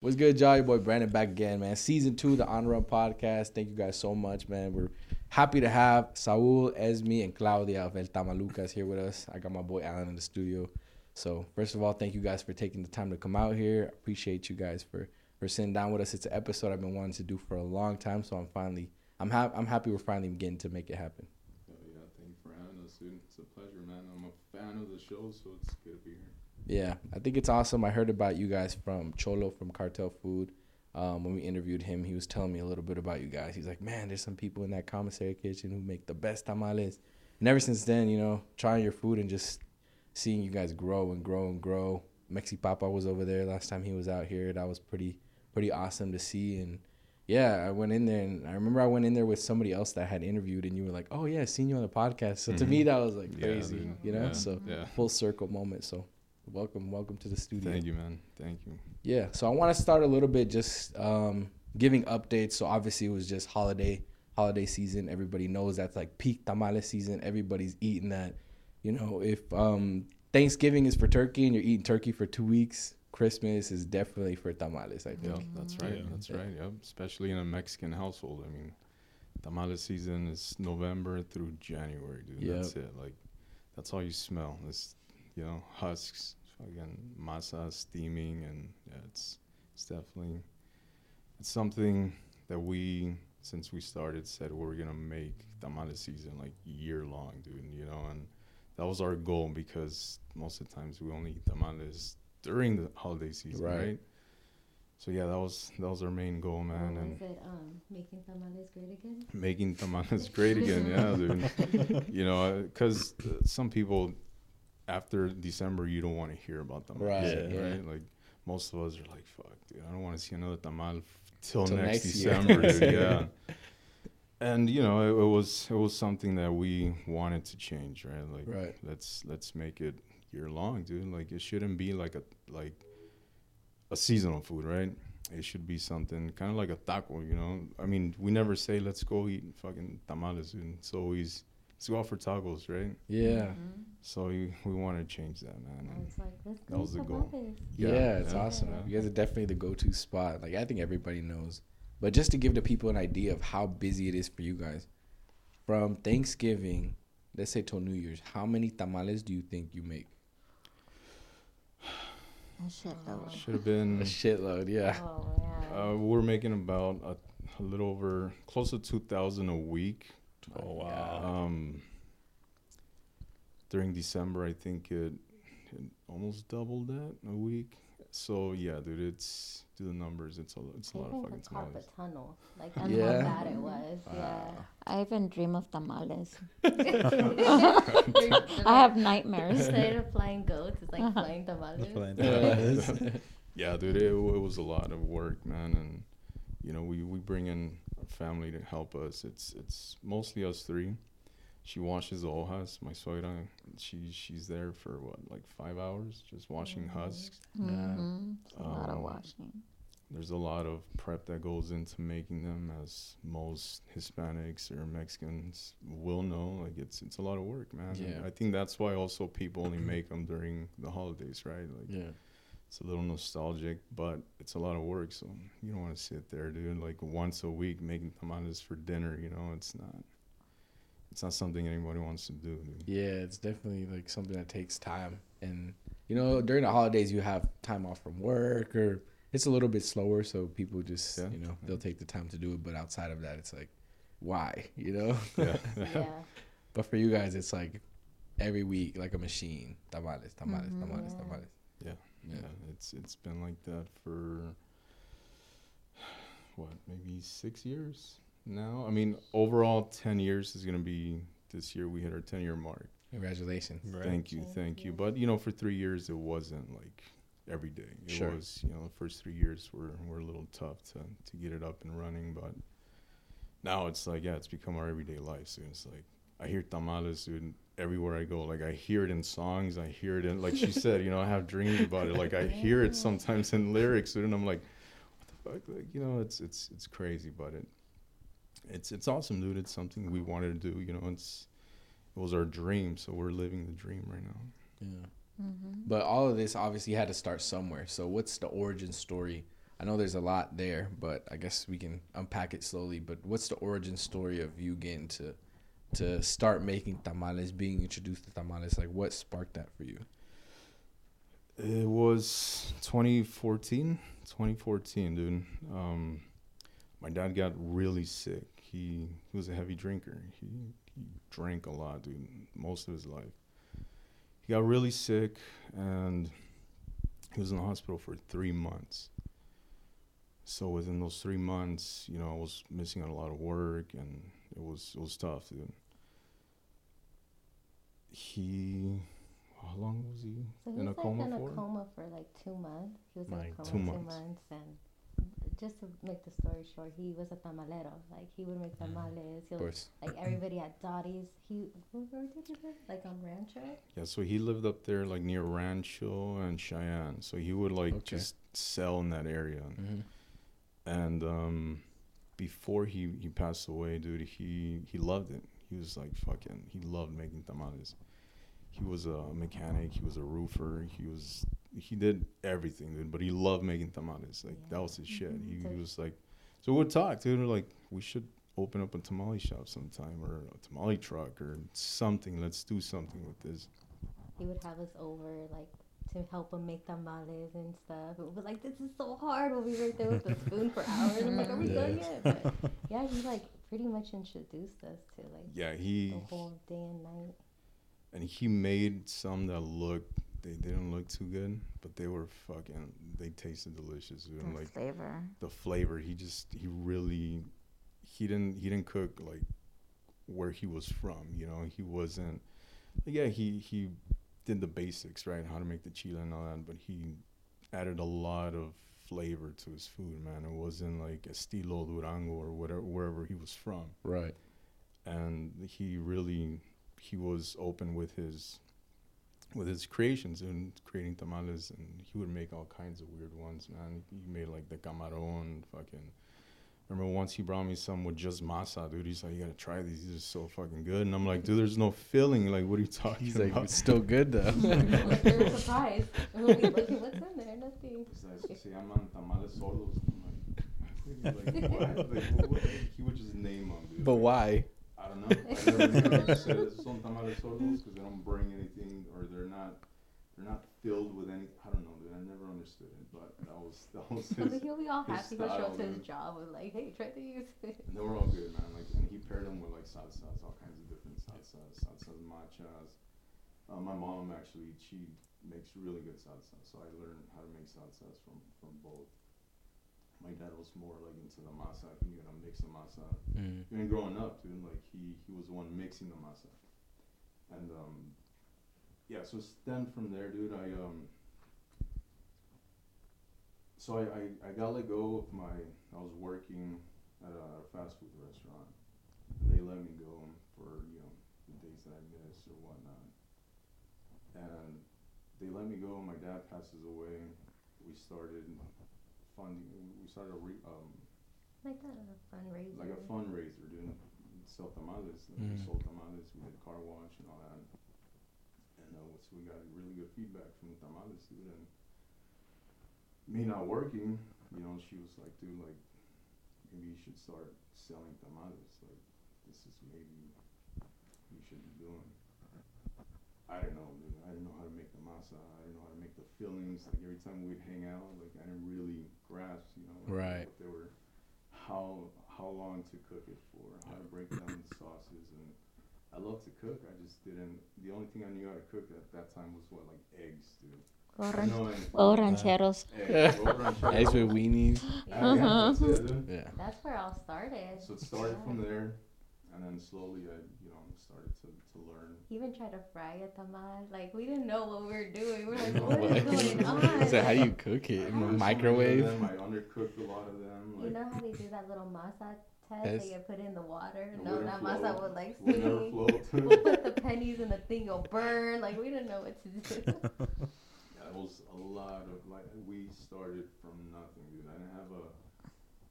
What's good, Jolly Boy Brandon back again, man. Season two, the On Run podcast. Thank you guys so much, man. We're happy to have Saul, Esme, and Claudia of El Tamalucas here with us. I got my boy Alan in the studio. So first of all, thank you guys for taking the time to come out here. Appreciate you guys for for sitting down with us. It's an episode I've been wanting to do for a long time, so I'm finally I'm ha- I'm happy we're finally getting to make it happen. Oh, yeah, thank you for having us, dude. It's a pleasure, man. I'm a fan of the show, so it's good to be here. Yeah, I think it's awesome. I heard about you guys from Cholo from Cartel Food. Um, when we interviewed him, he was telling me a little bit about you guys. He's like, man, there's some people in that commissary kitchen who make the best tamales. And ever since then, you know, trying your food and just seeing you guys grow and grow and grow. Mexi Papa was over there last time he was out here. That was pretty pretty awesome to see. And yeah, I went in there and I remember I went in there with somebody else that I had interviewed, and you were like, oh yeah, seen you on the podcast. So to Mhm. me, that was like Yeah, crazy, dude. you know. Yeah, So yeah. full circle moment. So welcome, welcome to the studio. Thank you, man. Thank you. Yeah, so I want to start a little bit just um, giving updates. So obviously it was just holiday holiday season. Everybody knows that's like peak tamale season. Everybody's eating that. You know, if um, Thanksgiving is for turkey and you're eating turkey for two weeks, Christmas is definitely for tamales. I think. Yep, that's right. Yeah. That's right. Yep. Especially in a Mexican household. I mean, tamale season is November through January, dude. Yep. That's it. Like, that's all you smell. It's, you know, husks, fucking masa steaming, and yeah, it's it's definitely it's something that we since we started said we're gonna make tamale season like year long, dude. You know, and that was our goal because most of the times we only eat tamales during the holiday season, Right. right? So yeah, that was that was our main goal, man, Or and is it um, making tamales great again? making tamales great again. Yeah, dude. you know, because some people after December you don't want to hear about tamales, Right, yeah. right? Like most of us are like, "Fuck, dude, I don't want to see another tamal f- till, Till next, next. December." dude, yeah. And you know, it, it was it was something that we wanted to change, right? Like, Right. let's let's make it year long, dude. Like, it shouldn't be like a like a seasonal food, right? It should be something kind of like a taco, you know. I mean, we never say let's go eat fucking tamales, dude. It's always let's go out for toggles, right? Yeah. Mhm. So we, we want to change that, man. I was like, let's That was the goal. Yeah, Yeah, it's yeah, awesome. yeah. You guys are definitely the go-to spot. Like I think everybody knows. But just to give the people an idea of how busy it is for you guys, from Thanksgiving, let's say till New Year's, how many tamales do you think you make? A shitload. should have been. A shitload, yeah. Oh yeah. Uh, we're making about a, a little over close to two thousand a week. Oh wow. Um, during December, I think it, it almost doubled that a week. So yeah, dude, it's do the numbers. It's a it's a lot of Even fucking the tunnel, like that's Yeah. how bad it was. Yeah, I even dream of tamales. I have nightmares. Instead of flying goats, it's like Uh-huh. flying tamales. Yeah. Yeah, dude, it, it was a lot of work, man, and you know we, we bring in our family to help us. It's it's mostly us three. She washes the hojas. My suegra, she she's there for what like five hours just washing Mhm. husks. hmm A lot of Um, washing. There's a lot of prep that goes into making them, as most Hispanics or Mexicans will know. Like it's it's a lot of work, man. And Yeah. I think that's why also people only make them during the holidays, right? Like yeah. It's a little nostalgic, but it's a lot of work. So you don't want to sit there, dude, like once a week making tamales for dinner. You know, it's not. It's not something anybody wants to do. Dude. Yeah, it's definitely like something that takes time. And you know, during the holidays you have time off from work or it's a little bit slower so people just Yeah, you know, they'll take the time to do it. But outside of that it's like why? You know? Yeah. yeah. But for you guys, it's like every week, like a machine. Tamales, tamales, Mhm. tamales, Yeah. tamales. Yeah. Yeah, It's it's been like that for what maybe six years now. I mean, overall, ten years is gonna be this year. We hit our ten year mark. Congratulations. Right. Thank you, Thank thank you. you. But you know, for three years, it wasn't like every day. It Sure. was, you know, the first three years were were a little tough to to get it up and running. But now it's like, yeah, it's become our everyday life. So it's like I hear tamales, dude, everywhere I go. Like I hear it in songs. I hear it in, like she said, you know, I have dreams about it. Like I hear it sometimes in lyrics, dude, and I'm like, what the fuck? Like, you know, it's it's it's crazy, but it. It's it's awesome, dude. It's something we wanted to do. You know, it's it was our dream, so we're living the dream right now. Yeah. hmm But all of this obviously had to start somewhere. So what's the origin story I know there's a lot there, but I guess we can unpack it slowly. But what's the origin story of you getting to to start making tamales, being introduced to tamales? Like, what sparked that for you? It was 2014, 2014, dude. Um, my dad got really sick. He, he was a heavy drinker. He, he drank a lot, dude, most of his life. He got really sick and he was in the hospital for three months. So within those three months, you know, I was missing out a lot of work and it was it was tough, dude. He how long was he So he in a was like coma in a coma for like two months. He was in a coma two two months. months. and just to make the story short, he was a tamalero. Like he would make tamales. He Of was, course. like everybody had dotties. He where did he live? Like on Rancho. Yeah, so he lived up there like near Rancho and Cheyenne. So he would like Okay. just sell in that area. hmm And um before he he passed away, dude, he he loved it. He was like fucking he loved making tamales. He was a mechanic, he was a roofer, he was he did everything, dude, but he loved making tamales. Like that was his shit. He, he was like so we'd talk, dude, like we should open up a tamale shop sometime or a tamale truck or something. Let's do something with this. He would have us over like to help him make tamales and stuff. It was like this is so hard. We'll be right there with the spoon for hours. I'm like, are we done Yeah. yet? But yeah, he like pretty much introduced us to like Yeah, he the whole day and night. and he made some that looked they didn't look too good, but they were fucking they tasted delicious. Dude. And The like flavor. the flavor, he just he really he didn't he didn't cook like where he was from, you know. He wasn't yeah, he he did the basics, right? How to make the chile and all that, but he added a lot of flavor to his food, man. It wasn't like estilo Durango or whatever wherever he was from Right. and he really he was open with his with his creations and creating tamales and he would make all kinds of weird ones man he made like the camaron fucking remember once he brought me some with just masa dude he's like you gotta try these these are so fucking good and i'm like dude there's no filling like what are you talking He's like, about it's still good though. like they were surprised. And we'll be looking, what's in there? Nothing. Like, se llaman tamales sordos like, like, what? Like, what, what? he would just name them dude but Like, why? I don't know. I never knew. It said son tamales sordos because they don't bring anything or they're not they're not filled with any. I don't know, dude. I never understood but that was that was So his. he'll be all his happy. He'll show up to his job with like, hey, try these. And they were all good, man. Like, and he paired them with like salsas, all kinds of different salsas, salsas, machas. Uh, my mom actually, she makes really good salsa, so I learned how to make salsas from from both. My dad was more like into the masa. He knew how to mix the masa. Mm. even growing up, dude, like he he was the one mixing the masa, and um, yeah. So stemmed from there, dude. I um, so I, I I got let go of my. I was working at a, fast food restaurant, and they let me go for you know the days that I missed or whatnot, and they let me go. My dad passes away. We started funding. We started a re, um, like that, a fundraiser. like a fundraiser, dude. Sell tamales. Like We Mm. sold tamales. We did car wash and all that. And uh, so we got really good feedback from the tamales, dude. And me not working, you know, she was like, dude, like maybe you should start selling tamales. Like this is maybe you should be doing. I don't know, dude. I didn't know how to make the masa. I didn't know how to make the fillings. Like every time we'd hang out, like I didn't really grasp, you know, like, Right. what they were, how how long to cook it for, how to break down the sauces, and I love to cook. I just didn't. The only thing I knew how to cook at that time was what like eggs, dude. Or, I ran- know anything or about rancheros. eggs, or rancheros. Eggs with weenies. Yeah. Uh, yeah, that's it, dude. Yeah. That's where it all started. So it started Yeah. from there, and then slowly I, you know, started to, to learn. He even tried to fry a tamal. Like we didn't know what we were doing. We're like, No what is way. going on? So how do you cook it in a Learned so many of microwave? them, I undercooked a lot of them. You Like, know how they do that little masa test? Yes. They get put in the water. it No, that float, masa would like would never sing. float. We'll put the pennies in the thing. It'll burn. Like we didn't know what to do. A lot of like we started from nothing, dude. I didn't have a,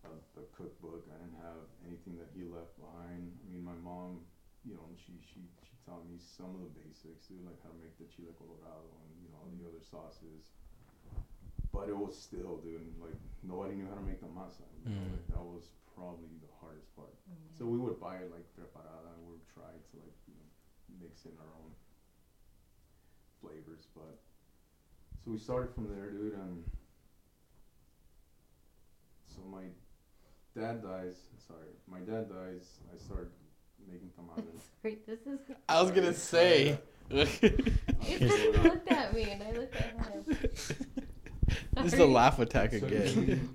a a cookbook. I didn't have anything that he left behind. I mean, my mom, you know, she she she taught me some of the basics, dude, like how to make the chile colorado and you know all the other sauces. but it was still, dude. Like nobody knew how to make the masa. You know? Mm. like, that was probably the hardest part. So we would buy it like preparada, and we would try to like you know mix in our own flavors. But so we started from there, dude, and so my dad dies. Sorry, my dad dies. I started making tamales. Sorry, this is. I was gonna say. He looked at me and I looked at him. this is the Sorry. laugh attack So again.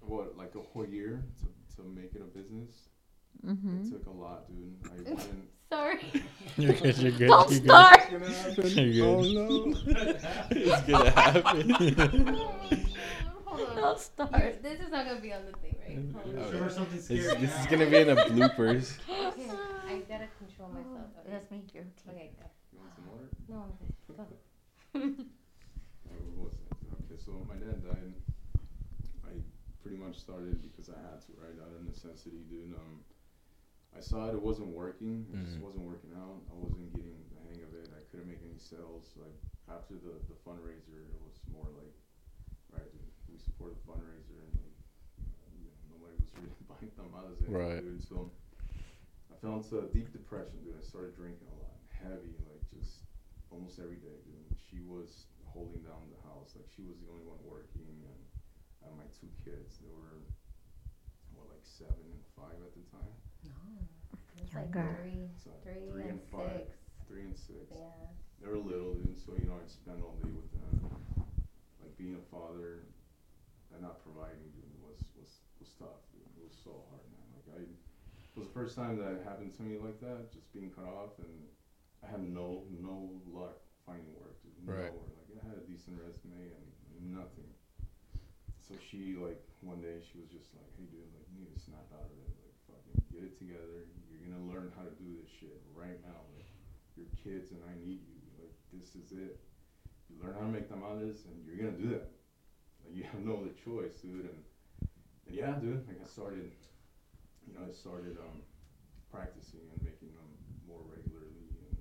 what, like a whole year to, to make it a business? Mm-hmm. It took a lot, dude. I went. Sorry. You're good. You're good. Don't you're good. start. Gonna? You're good. Oh no! it's gonna happen. Don't start. This is not gonna be on the thing, right? Hold on. Okay. Something This, scary. this is gonna be in the bloopers. Okay, I gotta control myself. Okay. That's me. You're Okay, go. You want some water? No, go. Uh, what was that? Okay, so my dad died. I pretty much started because I had to, right? Out of necessity, dude. Um, I saw it; it wasn't working. It just Mhm. wasn't working out. I wasn't getting the hang of it. I couldn't make any sales. Like after the the fundraiser, it was more like, right? We support the fundraiser, and like, uh, you know, nobody was really buying tamales, anymore, Right. dude. So I fell into a deep depression, dude. I started drinking a lot, heavy, like just almost every day, dude. She was holding down the house, like she was the only one working, and uh, my two kids, they were what like seven and five at the time, No. It's like Younger. three, so three, three and and five, six. three and six. Yeah. They were little, dude. So you know, I'd spend all day with them. Like being a father and not providing, dude, was was was tough. It was so hard, man. Like I, it was the first time that it happened to me like that, just being cut off, and I had no no luck finding work, dude. Right. Nowhere. Like I had a decent resume and nothing. So she like one day she was just like, hey, dude, like you need to snap out of it. Get it together. You're gonna learn how to do this shit right now. Like your kids and I need you. Like this is it. You learn how to make tamales and you're gonna do that. Like you have no other choice, dude. And, and yeah, dude. Like I started, you know, I started um, practicing and making them more regularly, and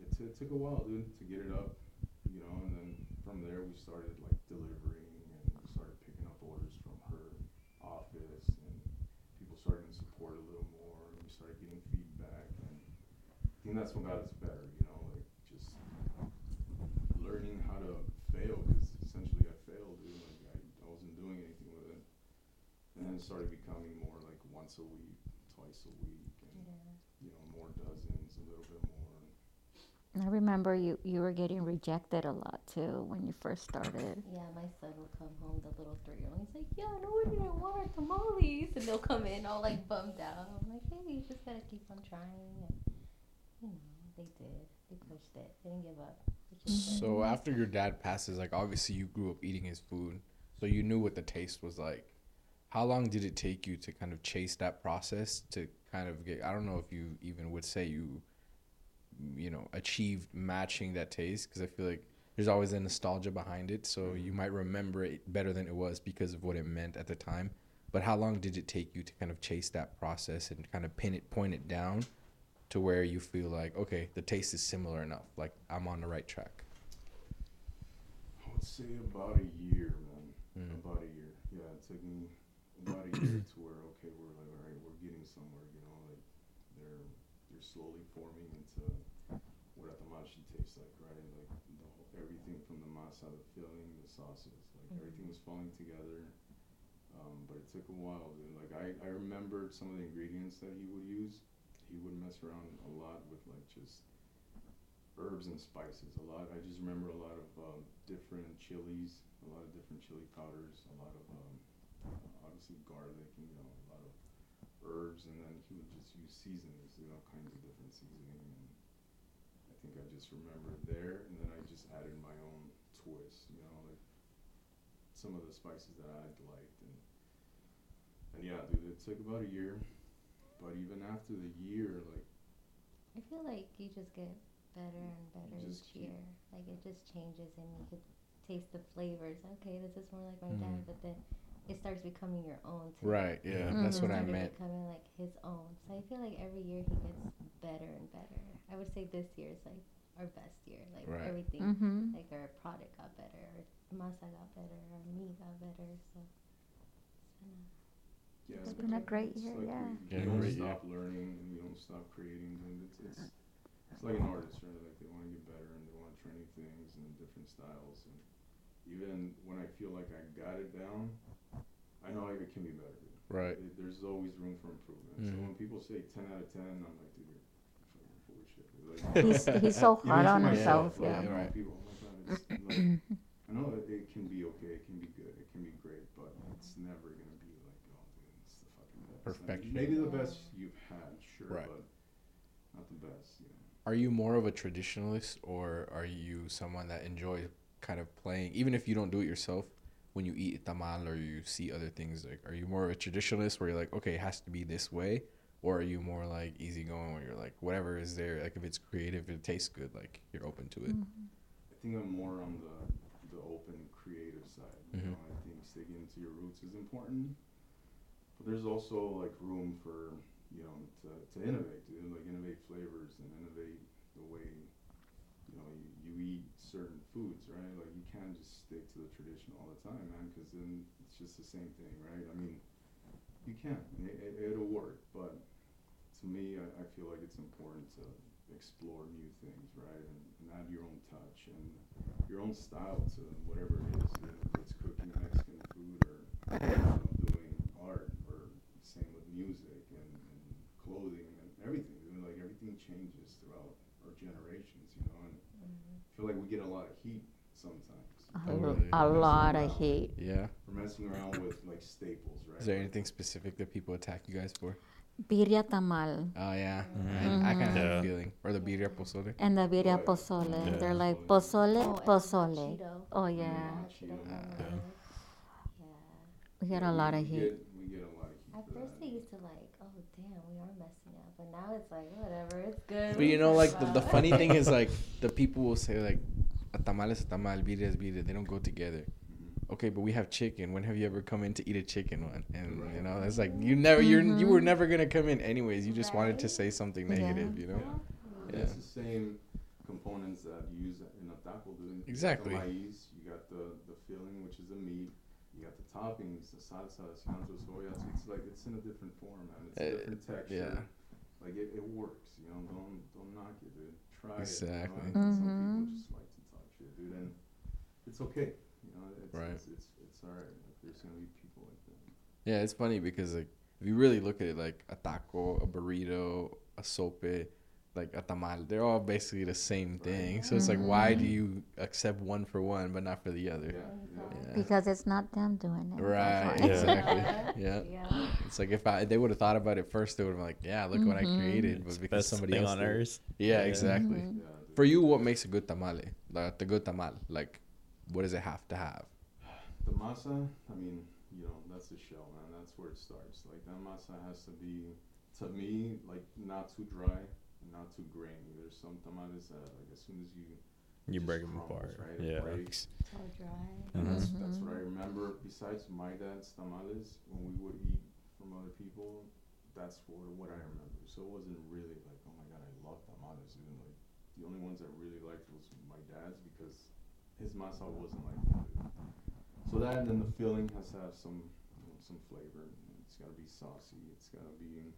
it, t- it took a while, dude, to get it up. You know, and then from there we started like delivering and we started picking up orders from her office and people started to support a little more and we started getting feedback and I think that's what got us better, you know, like just learning how to fail because essentially I failed, dude. Like I, I wasn't doing anything with it, and then it started becoming more like once a week, twice a week, and Yeah. you know more dozens, a little bit more. And I remember you, you were getting rejected a lot too when you first started. Yeah, my son will come home, the little three year old. He's like, Yeah, no, we didn't want our tamales. And they'll come in all like bummed out. I'm like, Hey, you just gotta keep on trying. And, you know, they did. They pushed it. They didn't give up. which is. So after your dad passes, like obviously you grew up eating his food, so you knew what the taste was like. How long did it take you to kind of chase that process to kind of get? I don't know if you even would say you, you know, achieved matching that taste because I feel like there's always a nostalgia behind it, so mm-hmm. you might remember it better than it was because of what it meant at the time. But how long did it take you to kind of chase that process and kind of pin it, point it down, to where you feel like okay, the taste is similar enough, like I'm on the right track. I would say about a year, man. Mm. About a year. Yeah, it took me about a year to where okay, we're like, all right, we're getting somewhere. You know, like they're they're slowly forming into what a tamashi tastes like, right? And like the whole, everything from the masa, the filling, the sauces, like everything was falling together. Um, but it took a while, dude. Like I, I remembered some of the ingredients that he would use. He would mess around a lot with like just herbs and spices. A lot. I just remember a lot of um, different chilies, a lot of different chili powders, a lot of um, obviously garlic, and you know a lot of herbs, and then he would just use seasonings, you know, all kinds of different seasoning. And I think I just remember there, and then I just added my own twist, you know, like some of the spices that I liked, and and yeah, dude, it took about a year, but even after the year, like I feel like you just get better and better each year. Like it just changes and you could taste the flavors. Okay, this is more like my Mhm. dad, but then it starts becoming your own too. Right. Yeah. Mhm. That's what I meant. becoming like his own. So I feel like every year he gets better and better. I would say this year is like our best year. Like Right. everything, Mm-hmm. like our product got better, our masa got better, our meat got better. So it's been Yeah, It's but been a great year, like yeah. We, Yeah, we don't great year. stop learning and we don't stop creating. And it's, it's, it's like an artist, right? Like they want to get better and they want to try new things and different styles. And even when I feel like I got it down, I know like it can be better. Right. It, there's always room for improvement. So Mhm. when people say 10 out of 10, I'm like, dude, you're fucking full of shit. Like, He's he's so hard on myself, himself. like, Yeah. I know Right. People, oh my God, like, I know that it can be okay, it can be good, it can be great, but it's never gonna be like, oh, dude, it's the fucking best. I mean, Perfection. maybe the best you've had, sure, Right. but not the best. You know. Are you more of a traditionalist or are you someone that enjoys kind of playing, even if you don't do it yourself? When you eat tamal or you see other things, like, are you more of a traditionalist where you're like, okay, it has to be this way, or are you more like easygoing where you're like, whatever is there, like if it's creative, if it tastes good, like you're open to it. I think I'm more on the the open, creative side. You Mhm. know, I think sticking to your roots is important, but there's also like room for you know to, to innovate, dude. Like innovate flavors and innovate the way you know you, you eat certain foods, right? Like you can't just stick to the tradition all the time, man, because then it's just the same thing, right? I mean, you can, it, it, it'll work, but to me, I, I feel like it's important to explore new things, right? And, and add your own touch and your own style to whatever it is. You know, it's cooking Mexican food or you know, doing art or same with music and, and clothing and everything. You know, like everything changes throughout our generations, you know, and I feel like we get a lot of heat sometimes. A, Totally. a lot of heat. Yeah. For messing around with like staples, right? Is there anything specific that people attack you guys for? Birria tamal Oh yeah, Mhm. I, I kind of have a feeling. Or the birria pozole. and the birria Right. pozole. Yeah. They're like Pozole. pozole, Oh, pozole. Oh yeah, Cheeto Yeah. pomelo. We get a lot we- of we. Get, we get a lot of heat. At first, that. they used to like, oh damn, we are messing up, but now it's like whatever, it's good. But you know, like the, the funny thing is like the people will say like, a tamal is a tamal, birria is birria. They don't go together. Mhm. Okay, but we have chicken. When have you ever come in to eat a chicken one? And you know, it's like you never, you're you were Mhm. never gonna come in anyways. You just wanted to say something Yeah. negative, you know. Yeah. Yeah. It's the same components that you use in a taco, dude. Exactly. You got the maize, you got the, the filling, which is the meat. You got the toppings, the salsa, cilantro, soya. So it's like it's in a different form, man. It's a Uh, different texture. yeah. Like it, it works, you know. Don't don't knock it, dude. Try Exactly. it. You know? and Some people just like to talk shit, dude, and it's okay. You know, it's Right. it's, it's it's alright. Like, there's gonna be people like that. Yeah, it's funny because like if you really look at it, like a taco, a burrito, a sope, like a tamal, they're all basically the same Right. thing. So it's like, why do you accept one for one but not for the other? Yeah, yeah. Yeah. Because it's not them doing it. Right. that's why. Exactly. Yeah. Yeah. It's like if I they would have thought about it first, they would have been like, yeah, look what I Mhm. created, but It's because best somebody thing else on did earth. Yeah, Yeah. exactly. Mhm. Yeah. For you, what makes a good tamale? Like the good tamal, like what does it have to have? The masa, I mean, you know, that's the shell, man. That's where it starts. Like that masa has to be, to me, like not too dry, and not too grainy. There's some tamales that, like, as soon as you, You break them apart. right? It Yeah. breaks. So dry. And that's Mhm. that's what I remember. Besides my dad's tamales, when we would eat from other people, that's what what I remember. So it wasn't really like, oh my god, I love tamales. Even like the only ones I really liked was my dad's because his masa wasn't like that. So that and then the filling has to have some you know, some flavor. It's gotta be saucy. It's gotta be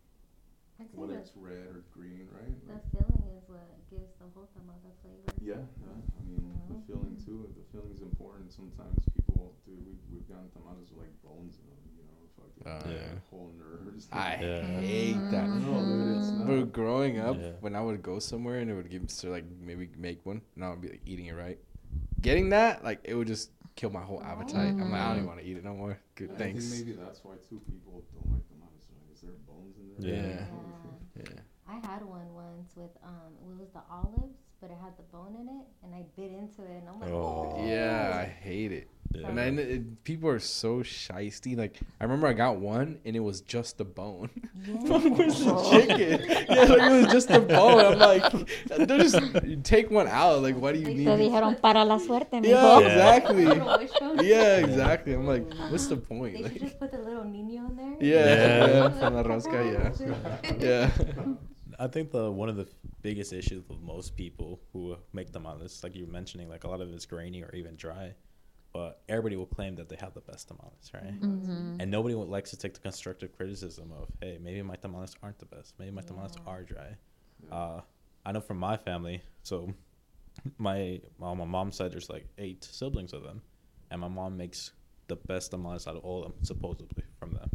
I'd say whether the, it's red or green, right? the Like, filling is what gives the whole tamal the flavor. yeah, yeah. I mean, the Mhm. filling too. The filling's important. Sometimes people, dude, we've, we've gotten tamales with like bones in them. You know, fucking Oh, yeah. whole nerves. I Yeah. hate that. No, dude, it's not. But growing up, Yeah. when I would go somewhere and it would give me so like maybe make one, and I would be like eating it right. Getting that, like it would just kill my whole appetite. I'm like, I don't even want to eat it no more. Good, I thanks. think maybe that's why too people don't like tamales. Like, is there bones in there? Yeah. Yeah. Yeah. Yeah. I had one once with um, it was the olives, but it had the bone in it, and I bit into it, and I'm like, Oh. oh. Yeah, I hate it. Yeah. And then it, people are so shisty. Like I remember I got one and it was just the bone. Fuck was the chicken. Yeah, like it was just the bone. I'm like, they're just you take one out. Like, why do you need? Te it? dijeron para la suerte, Yeah, mijo. Yeah. exactly. Little wish bone. Yeah, exactly. I'm like, what's the point? They Like, just put the little niño in there. yeah, Yeah. yeah, from la rosca, yeah, yeah. I think the one of the biggest issues with most people who make tamales, like you were mentioning, like a lot of it's grainy or even dry, but everybody will claim that they have the best tamales, right? Mm-hmm. And nobody would likes to take the constructive criticism of, hey, maybe my tamales aren't the best. Maybe my tamales are dry. Uh, I know from my family, so my on my mom's side, there's like eight siblings of them, and my mom makes the best tamales out of all of them, supposedly from them.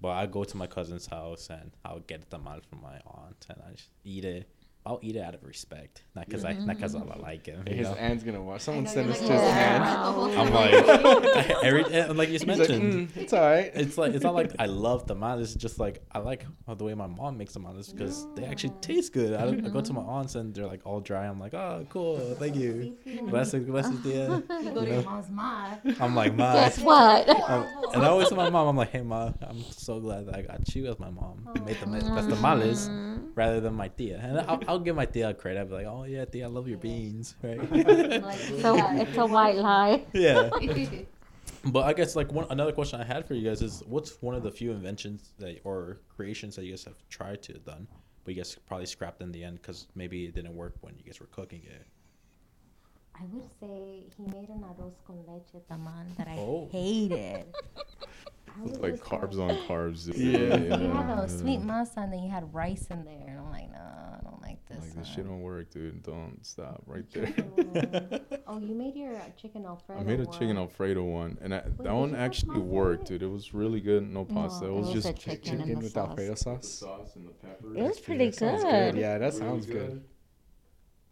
But I go to my cousin's house and I'll get a tamal from my aunt, and I just eat it. I'll eat it out of respect, not because I not because I like him. His know? aunt's gonna watch. Someone know, send this like, to his Yeah. aunt. I'm like every and like you He's like, mentioned. mm, it's all right. It's like it's not like I love tamales. It's just like I like the way my mom makes tamales because they actually taste good. I, I go to my aunts and they're like all dry. I'm like, oh, cool, thank you. Gracias, gracias, tia. You go to your mom's ma. I'm like, ma. Guess what? Um, and I always tell my mom, I'm like, hey, ma, I'm so glad that I got you as my mom. You made the me- best tamales rather than my tia. And I'll, I'll give my tia credit. I'll be like, oh yeah, tia, I love your beans, right? So it's a white lie. yeah. But I guess like one another question I had for you guys is what's one of the few inventions that or creations that you guys have tried to have done, but you guys probably scrapped in the end because maybe it didn't work when you guys were cooking it. I would say he made an arroz con leche tamal that I Oh. hated. I It's like carbs like- on carbs. dude. Yeah. You had yeah. a sweet masa and then you had rice in there, and I'm like, no, I don't like this. This shit don't work, dude. Don't stop right there. Oh, you made your uh, chicken alfredo. I made a one. chicken alfredo one, and I, Wait, that one actually worked, dude. It was really good. No pasta. No, it was it was just a chicken Chicken and the with sauce. Alfredo the sauce. sauce and the pepper. It was pretty Sounds good. good. Yeah, that Really sounds good.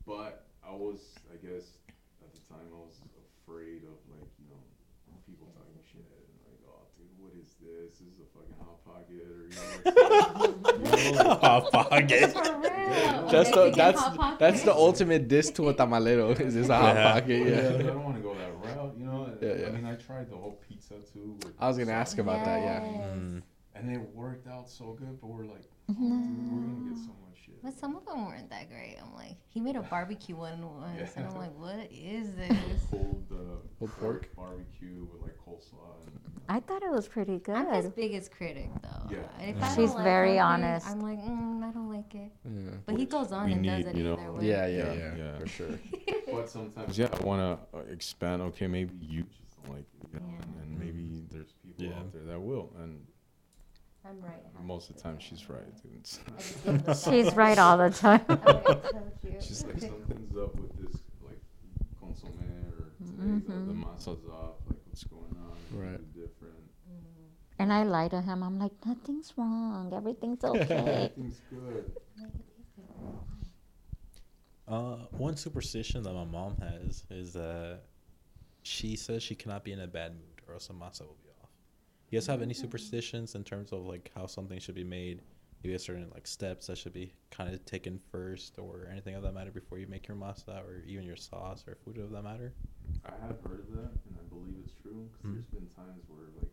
But I was, I guess, at the time, I was afraid of like, you know, people talking shit and like, oh, dude, what is this? This is a fucking hot pocket, or you know, like, Hot pocket. For. That's the that's that's the ultimate diss to a tamalero. Is this a hot Yeah. pocket? I Yeah. don't want to go that route, you know. Yeah, yeah. I mean, I tried the whole pizza too. With I was gonna ask about that. Yeah. Yes. Mm. and it worked out so good, but we're like, oh, dude, we're gonna get so much shit. But some of them weren't that great. I'm like, he made a barbecue one once, and I'm like, what is this? Pulled uh, Pulled pork? barbecue with like coleslaw. And, I thought it was pretty good. I'm his good. biggest critic, though. Yeah. If I She's like very something, honest. I'm like, mm, I don't like it. Yeah. But he goes on we and does it you know, either way. Yeah, yeah, Yeah, yeah, yeah. for sure. but sometimes, yeah, I want to uh, expand. Okay, maybe you just don't like it, you know, Yeah. and, and maybe there's people Yeah. out there that will. And I'm right. most of the time, she's right, dude. It's- I just love the She's right all the time. I'm like, I told you. She's like, something's up with this, like, consomme or today, the, the masa's off. Like, what's going on? It's Right. really different. And I lie to him. I'm like, nothing's wrong. Everything's okay. Everything's good. Make it taste good. Uh, one superstition that my mom has is that she says she cannot be in a bad mood or else the masa will be off. You guys have any superstitions in terms of like how something should be made? Maybe a certain like steps that should be kind of taken first, or anything of that matter before you make your masa, or even your sauce or food of that matter. I have heard of that, and I believe it's true. Because Mm. there's been times where, like,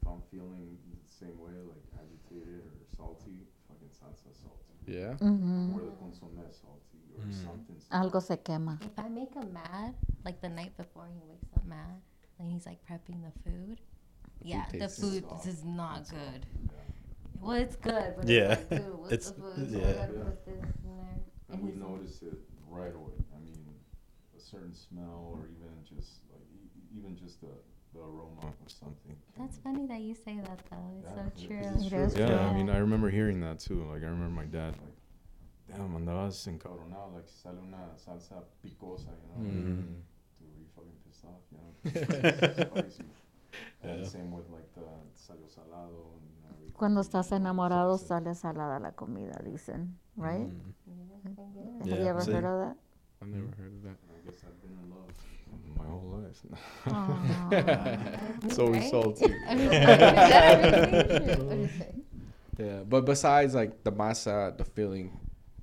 if I'm feeling the same way, like agitated or salty, fucking salsa salty, Yeah. Mm-hmm. or the consomme salty, or Mm. something. Algo se quema. If I make him mad, like the night before he wakes up mad, and he's like prepping the food, yeah, the food soft. is not It's good. Yeah. Well, it's good, but Yeah. it's like, dude, It's- the food? Yeah. I Yeah. put this in there. And we notice it right away. I mean, a certain smell, or even just like e- even just the, the aroma of something. can- That's funny that you say that though. It's Yeah, so it- true. it's It true. is Yeah, I mean, I remember hearing that too. Like, I remember my dad, like, damn, andabas encabronado, like, sale una salsa picosa, you know? Mm. Dude, were you fucking pissed off? You know? Spicy. And Yeah. same with, like, the salió salado. And, you know, everything. Cuando estás enamorado Sauce. sale salada la comida, dicen, right? Mm. Yeah. Have you ever same. heard of that? I've never heard of that. I guess I've been in love my whole life. Aw. it's always Right? salty. I mean, that everything is true. What is it? Yeah, but besides like the masa, the filling,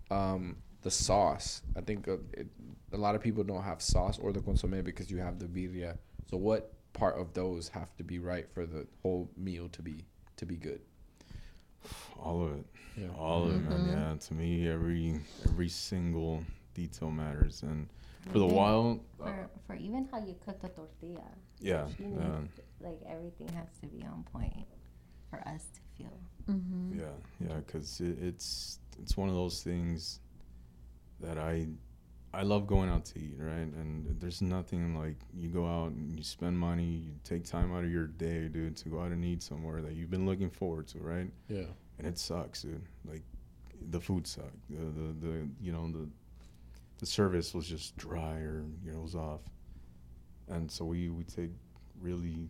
um, the sauce, I think uh, it, a lot of people don't have sauce or the consomme because you have the birria. So what part of those have to be right for the whole meal to be to be good? All of it. Yeah. All of it, man. Mhm. Yeah, to me, every every single detail matters. And for the Even while, uh, For, for even how you cook the tortilla, yeah, she yeah, needs, like everything has to be on point for us to feel. Mhm. yeah, yeah, because it, it's it's one of those things that I I love going out to eat, right? And there's nothing like you go out and you spend money, you take time out of your day, dude, to go out and eat somewhere that you've been looking forward to, right? Yeah. And it sucks, dude. Like the food sucked. The the, the you know the the service was just dry or you know it was off. And so we we take really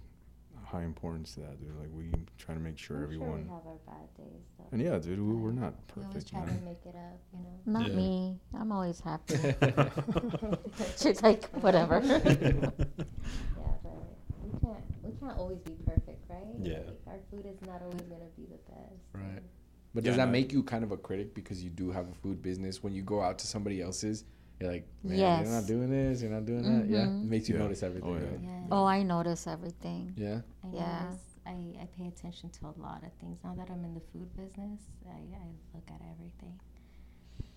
high importance to that, dude. Like we try to make sure I'm everyone. Sure we have our bad days. Though. and yeah, dude, we, we're not perfect. We always perfect, try to make it up, you know. Not Yeah. me. I'm always happy. She's like, whatever. Yeah, but we can't we can't always be perfect, right? Yeah. Like, our food is not always gonna be the best. Right. But Yeah, does that no. make you kind of a critic because you do have a food business? When you go out to somebody else's, you're like, man, Yes. you're not doing this, you're not doing that. Yeah, mm-hmm. it makes you Yeah. notice everything. Oh, yeah. right? Yeah. oh, I notice everything. Yeah. I Yeah. notice I, I pay attention to a lot of things. Now that I'm in the food business, I, I look at everything.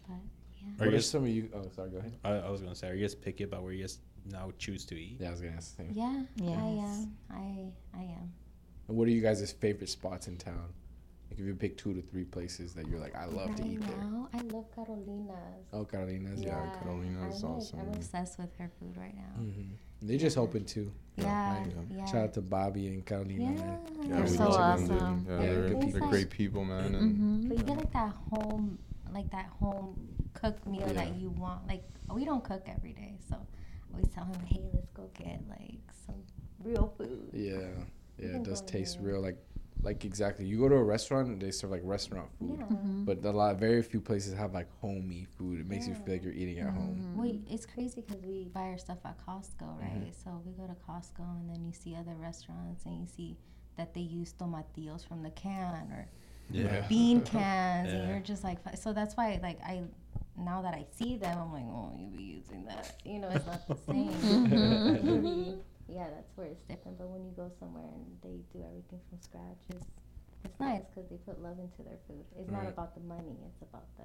But yeah. Are What you are some of you? Oh, sorry. Go ahead. I, I was gonna say, are you guys picky about where you guys now choose to eat? Yeah, I was gonna ask the same. Yeah, I Yes. am. I I am. And what are you guys' favorite spots in town? Like if you pick two to three places that you're like, I love to right eat there. now, I love Carolina's. Oh, Carolina's. Yeah. Yeah, Carolina's I'm, like- awesome, I'm obsessed with her food right now. hmm They just opened too. Yeah, right? yeah. Shout out to Bobby and Carolina. yeah, Man. Yeah, They're we so love them, dude. awesome. Yeah, Yeah, they're, good they're people. great people, man. And hmm But you get like that home, like that home cooked meal Yeah. that you want. Like we don't cook every day, so I always tell him, "Hey, let's go get like some real food." Yeah. Yeah, it does taste real. Like, like exactly. You go to a restaurant, and they serve like restaurant food. Yeah. hmm But a lot, very few places have like homey food. It makes you feel like you're eating at home. Mm-hmm. Well, it's crazy because we buy our stuff at Costco, Mm-hmm. right? So we go to Costco and then you see other restaurants and you see that they use tomatillos from the can or Yeah. bean cans, and you're just like, so that's why, like, I now that I see them, I'm like, oh, you'll be using that, you know, it's not the same. Maybe- yeah, that's where it's different. But when you go somewhere and they do everything from scratch, it's it's nice because they put love into their food. It's not about the money; it's about the,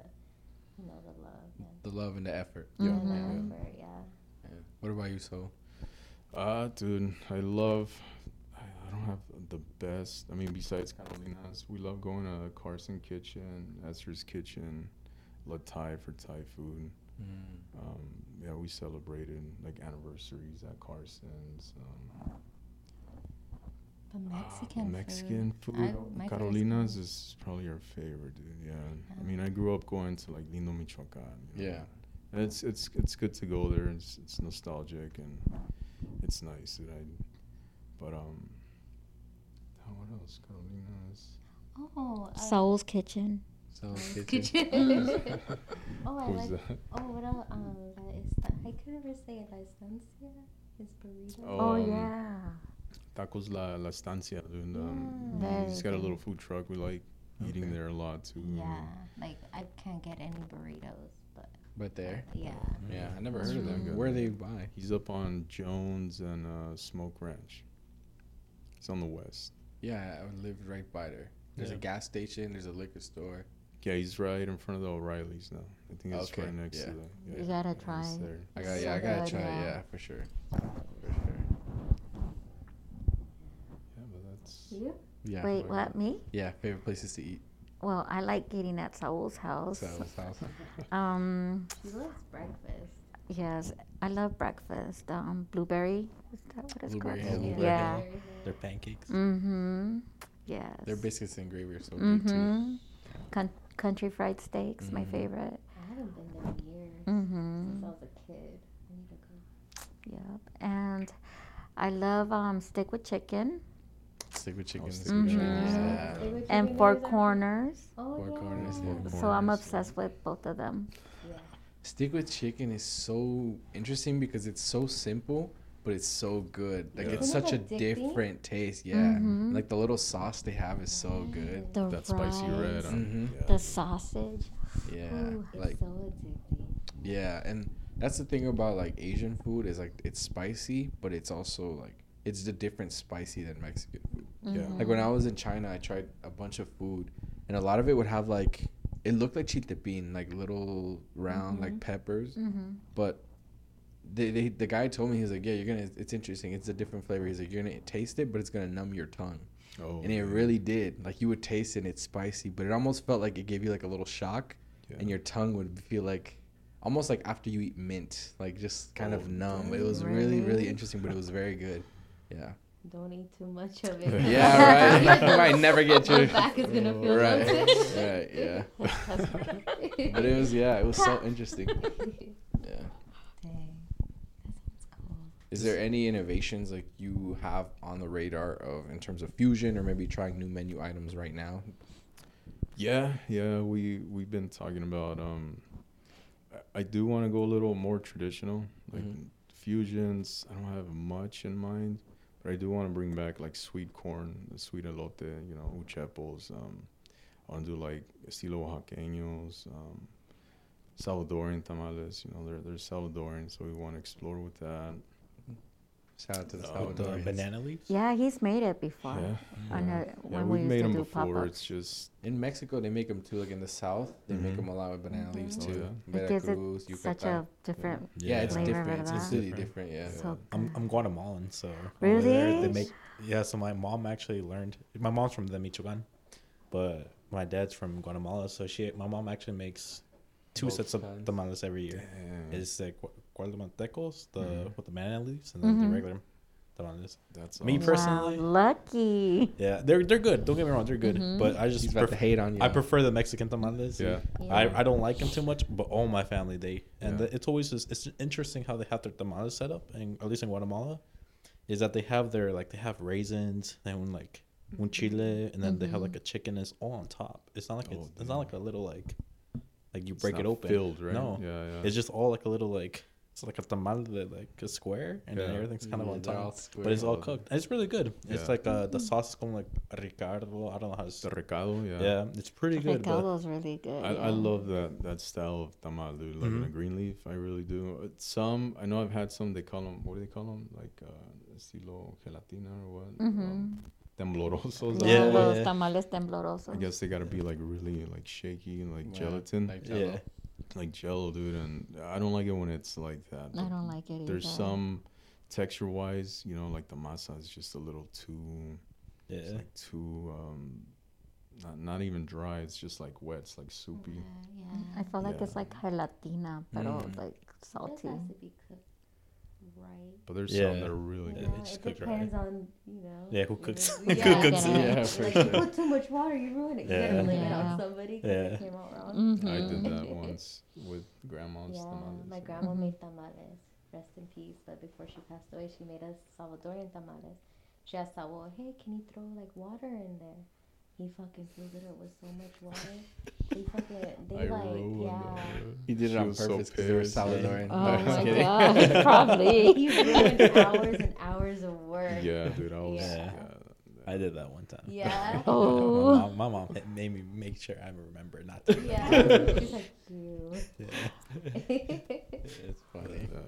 you know, the love and, The love and the effort. Yeah. and the effort. Yeah. Yeah. What about you, so? Uh, dude, I love. I, I don't have the best. I mean, besides Carolina's, we love going to Carson Kitchen, Esther's Kitchen, Le Thai for Thai food. Um, yeah, we celebrated like anniversaries at Carson's. Um, The ah, Mexican, Mexican food. food. I- Carolina's is probably our favorite, dude. Yeah. I mean, I grew up going to like Lindo, Michoacan. you know. Yeah. And it's it's it's good to go there. It's it's nostalgic and it's nice. Dude. I, but um, oh, what else? Carolina's. Oh, uh, Soul's Kitchen. So kitchen. Kitchen. oh, I Who's like. that? Oh, what else? Um, la esta- I could never say it. La estancia. His burrito. Oh, Oh, um, yeah. Tacos La La Estancia, dude. Um, Yeah. he's Very got a little food truck. We like eating Okay. there a lot too. Yeah, like I can't get any burritos, but But there. yeah. Yeah, I never That's heard of them. Where they buy? He's up on Jones and uh, Smoke Ranch. It's on the west. Yeah, I lived right by there. There's a gas station. There's a liquor store. Yeah, he's right in front of the O'Reillys now. I think it's Okay, right next yeah. to the. Yeah, You gotta try. it's there. I got So yeah, I gotta good, try. it, yeah. Yeah, for sure. For sure. Yeah, but that's. You? Yeah. Wait, what? Me? Yeah, favorite places to eat. Well, I like eating at Saul's house. So, sounds- Um, He loves breakfast. yes, I love breakfast. Um, blueberry. Is that what it's Blueberry called? Hill, Blueberry Yeah. Hill. Their pancakes. Mm-hmm. Yes. Their biscuits and gravy are so good too. Mm-hmm. Con- country fried steaks, my Mhm. favorite. I haven't been there in years. Mm-hmm. Since I was a kid. I need to go. Yep. And I love um stick with chicken Stick with chicken. Oh, is stick good. chicken. Yeah. They were and chicken four corners. Oh, Four yeah. corners, yeah. Four So I'm obsessed with both of them. Yeah. Stick with chicken is so interesting because it's so simple, but it's so good. Like Yeah. it's Isn't it such a different taste. Yeah. Mhm. Like the little sauce they have is so good. The That spicy red. rice, um, Mhm. yeah. the sausage. Yeah. Ooh. It's Like so addicting. yeah, and that's the thing about like Asian food is like it's spicy, but it's also like it's the different spicy than Mexican food. Yeah. Like when I was in China, I tried a bunch of food, and a lot of it would have like it looked like chiltepin, like little round like Mhm. peppers, Mm-hmm. but they, they the guy told me he was like, yeah, you're gonna it's interesting, it's a different flavor. He's like, you're gonna taste it, but it's gonna numb your tongue, Oh, and it man. really did. Like you would taste it, and it's spicy, but it almost felt like it gave you like a little shock, Yeah. and your tongue would feel like almost like after you eat mint, like just kind Oh, of numb. It was really really Really? interesting, but it was very good. Yeah. Don't eat too much of it. Yeah, right. You might never get My your back is gonna feel right, right, yeah. But it was yeah, it was so interesting. Yeah. Dang, that sounds cool. Is there any innovations like you have on the radar of in terms of fusion or maybe trying new menu items right now? Yeah, yeah, we we've been talking about. Um, I, do want to go a little more traditional, like Mhm. fusions. I don't have much in mind, but I do want to bring back like sweet corn, the sweet elote, you know, uchepos. Um, I want to do like estilo oaxaqueños, um, Salvadorian tamales. You know, they're they're Salvadorian, so we want to explore with that. Shout out to the Oh, the Salvadorians. banana leaves. Yeah, he's made it before. Yeah, On yeah. a, yeah, when we've we made to them do before. pop-ups. It's just In Mexico, they make them too. Like in the south, they make Mhm. them a lot with banana leaves Mhm. Oh, too. yeah. It gives it Veracruz, such a different. yeah, it's Flavor, different. It's ¿verdad? completely Different. different. Yeah. So I'm. I'm Guatemalan, so Really? there they make yeah. So my mom actually learned. My mom's from the Michoacan, but my dad's from Guatemala. So she, my mom actually makes two Both sets of kinds. tamales every year. Damn, It's like guatemaltecos, the Mhm. with the banana leaves, and then Mhm. the regular tamales. that's Me awesome. personally- Wow, lucky. Yeah, they're they're good. Don't get me wrong, they're good. Mhm. But I just He's about to hate on you. I prefer the Mexican tamales. Yeah. Yeah. I, I don't like them too much, but all my family they and Yeah. the, it's always just, it's interesting how they have their tamales set up, and at least in Guatemala, is that they have their like they have raisins and like un chile, and then they have like a chicken is all on top. It's not like Oh, it's, it's not like a little like like you It's break it open. Filled, right? No, Yeah, yeah. it's just all like a little like it's like a tamal that like a square, and then everything's kind of Yeah, on top. all But it's all cooked. And it's really good. It's like uh, the sauce is called like Ricardo. I don't know how to. the recado, yeah. Yeah, it's pretty good. But Recaldo's really good. I, I love that that style of tamal, dude. Like in a Mhm. green leaf, I really do. Uh, Some I know I've had some. They call them what do they call them? Like uh, estilo gelatina or what? Mhm. Um, temblorosos. Yeah, Yeah, los yeah. tamales temblorosos. I guess they gotta be like really like shaky and like Yeah, gelatin, like like, yeah, Jello. Jello, dude. And I don't like it when it's like that. I don't like it either. There's some texture wise, you know, like the masa is just a little too. It's yeah. like too um, not not even dry. It's just like wet. It's like soupy. Yeah, I feel like it's like gelatina, but Mm. like It salty. has to be cooked right. But there's Yeah. some that are really Yeah, good. they just it cook right. depends on you know. Yeah, who you cooks- know, who yeah, cooks it. Yeah, Like, for you sure. put too much water, you ruin it. You Yeah. gotta lay it Yeah. on somebody because Yeah. it came out wrong. Mhm. I did that once with grandma's Yeah, tamales. my yeah. grandma Mhm. made tamales. Rest in peace. But before she passed away, she made us Salvadorian tamales. She asked Saul, "Hey, can you throw like water in there?" He fucking filled it up with so much water. They fucking, they I like, yeah. it. He did it on purpose because they were pissed. Salvadoran. Oh No, I'm my kidding. god, probably. He ruined hours and hours of work. Yeah, dude, I was. Yeah. Yeah. I did that one time. Yeah. Oh. my mom, my mom made me make sure I remember not to. do that. Yeah. She's like, you. Yeah. It's funny. But, uh,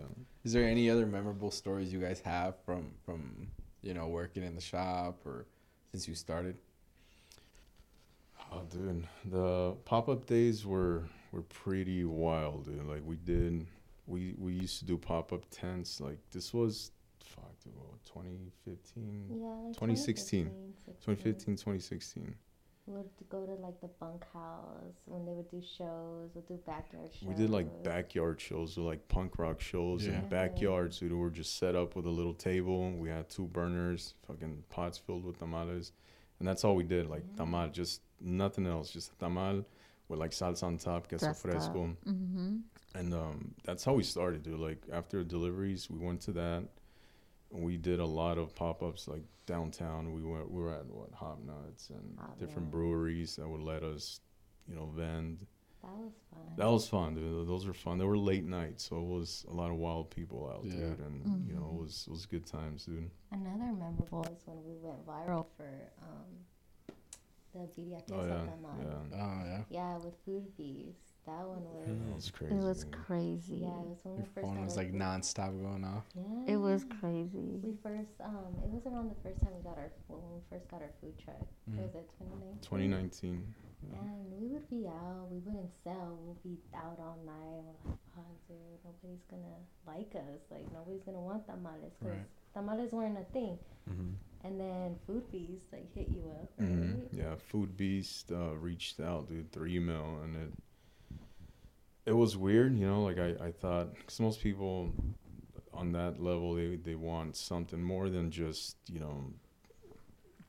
Is there any other memorable stories you guys have from from you know working in the shop or since you started? Oh, dude, the pop up days were were pretty wild, dude. Like we did, we we used to do pop up tents. Like this was, fuck, dude, what, 2015, Yeah, like 2016. 2015, 2015, 2016. We would go to like the bunkhouse when they would do shows. We'd do backyard shows. We did like backyard shows or like punk rock shows Yeah. in backyards. Dude, we were just set up with a little table. We had two burners, fucking pots filled with tamales, and that's all we did. Like Yeah. tamal, just nothing else, just tamal with like salsa on top, queso Dressed fresco, Mm-hmm. and um, that's how we started. Dude, like after deliveries, we went to that. We did a lot of pop ups like downtown. We went, we were at what Hop Nuts and Hop different breweries that would let us, you know, vend. That was fun. That was fun, dude. Those were fun. They were late nights, so it was a lot of wild people out, Yeah. dude. And you know, it was it was good times, dude. Another memorable is when we went viral for um, the Viriates Oh yeah, Tamal. yeah. Oh yeah. Yeah, with Food Beast. That one was. That was crazy. It was dude. crazy. Yeah, it was when Your we first phone was like our food- nonstop going off. Yeah. It was crazy. We first, um, it was around the first time we got our, when we first got our food truck. Mhm. Was it 2019? 2019. And we would be out, we wouldn't sell, we'd be out all night. We're like, fuck, dude, nobody's gonna like us. Like, nobody's gonna want tamales. Because Right. tamales weren't a thing. Mhm. And then Food Beast like, hit you up, right? Mhm. Yeah, Food Beast uh, reached out, dude, through email, and it it was weird, you know. Like I, I thought, because most people on that level, they they want something more than just you know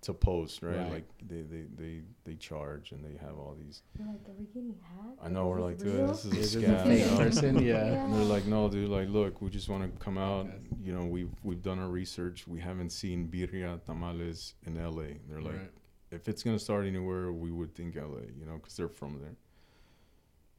to post, right? Right. Like they, they they they charge and they have all these. You're like, are we getting hacked? I know Is we're like, dude, this is a Is this a scam. fake you know? person? Yeah. And they're like, no, dude. Like, look, we just want to come out. Yes. You know, we've we've done our research. We haven't seen birria tamales in L.A. They're like, Right. if it's gonna start anywhere, we would think L.A. You know, because they're from there.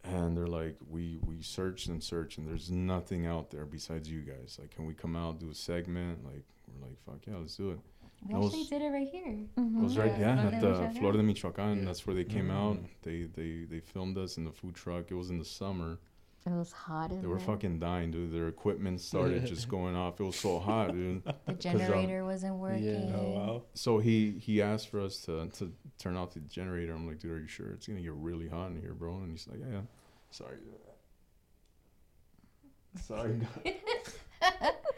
And they're like, we we searched and searched, and there's nothing out there besides you guys. Like, can we come out do a segment? Like, we're like, fuck yeah, let's do it. We Those- actually did it right here. It Mhm. was right, Yeah, yeah, at the Michoacán. Flor de Michoacán. Yeah. That's where they came out. Mm. They they they filmed us in the food truck. It was in the summer. It was hot in They were there. fucking dying, dude. Their equipment started just going off. It was so hot, dude. The um, generator wasn't working. Yeah. Oh wow. So he he asked for us to to turn off the generator. I'm like, dude, are you sure it's gonna get really hot in here, bro? And he's like, yeah, yeah. Sorry. dude. Sorry,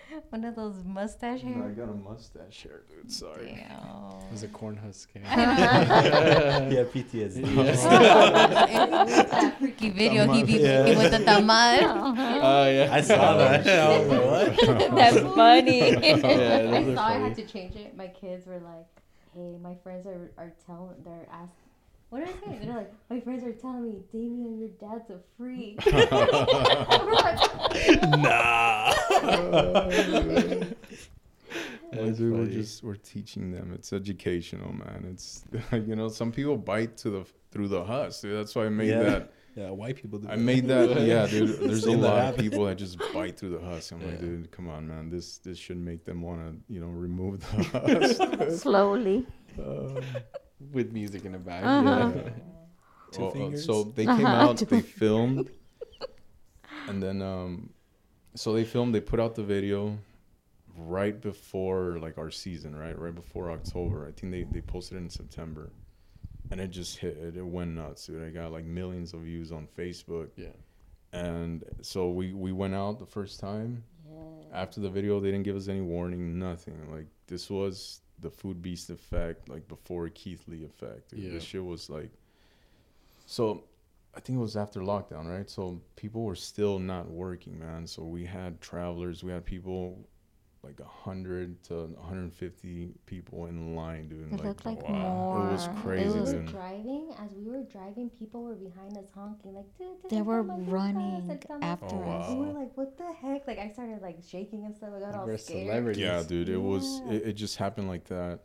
One of those mustache hair. I got a mustache hair, dude. Sorry. It was a corn husk. scam. yeah, PTSD. that freaky video he be Yeah. making with the tamal. Oh yeah. I saw that. I was like, what? That's funny. Yeah, I those are saw I had to change it. My kids were like, "Hey, my friends are are telling, they're asking." What did I say? They're like, my friends are telling me, Damien, your dad's a freak. We're nah. Yeah, That's dude, we're just we're teaching them. It's educational, man. It's you know some people bite to the through the husk. That's why I made Yeah. that. Yeah, white people do. I that. made that. Yeah, dude. There's a Seen that lot of people that just bite through the husk. I'm like, dude, come on, man. This this should make them want to you know remove the husk. Slowly. Uh, With music in the back. Uh-huh. Yeah. Two well, uh, fingers? so they came Uh-huh. out, they filmed, and then um, so they filmed. They put out the video right before like our season, right, right before October. I think they they posted it in September, and it just hit. It, it went nuts, dude. I got like millions of views on Facebook, Yeah. and so we we went out the first time. yeah. After the video, they didn't give us any warning, nothing. Like this was the food beast effect, like before Keith Lee effect. Yeah. This shit was like. So, I think it was after lockdown, right? So people were still not working, man. So we had travelers, we had people, like hundred to 150 people in line, dude. It looked like wow. more. It was crazy, we were dude. driving, as we were driving, people were behind us honking like. "Dude, dude, They were running el Tamalucas." after Oh, us. We were like, what the heck? Like I started like shaking and stuff. I got all We're scared. celebrities. Yeah, dude. It was. It, it just happened like that.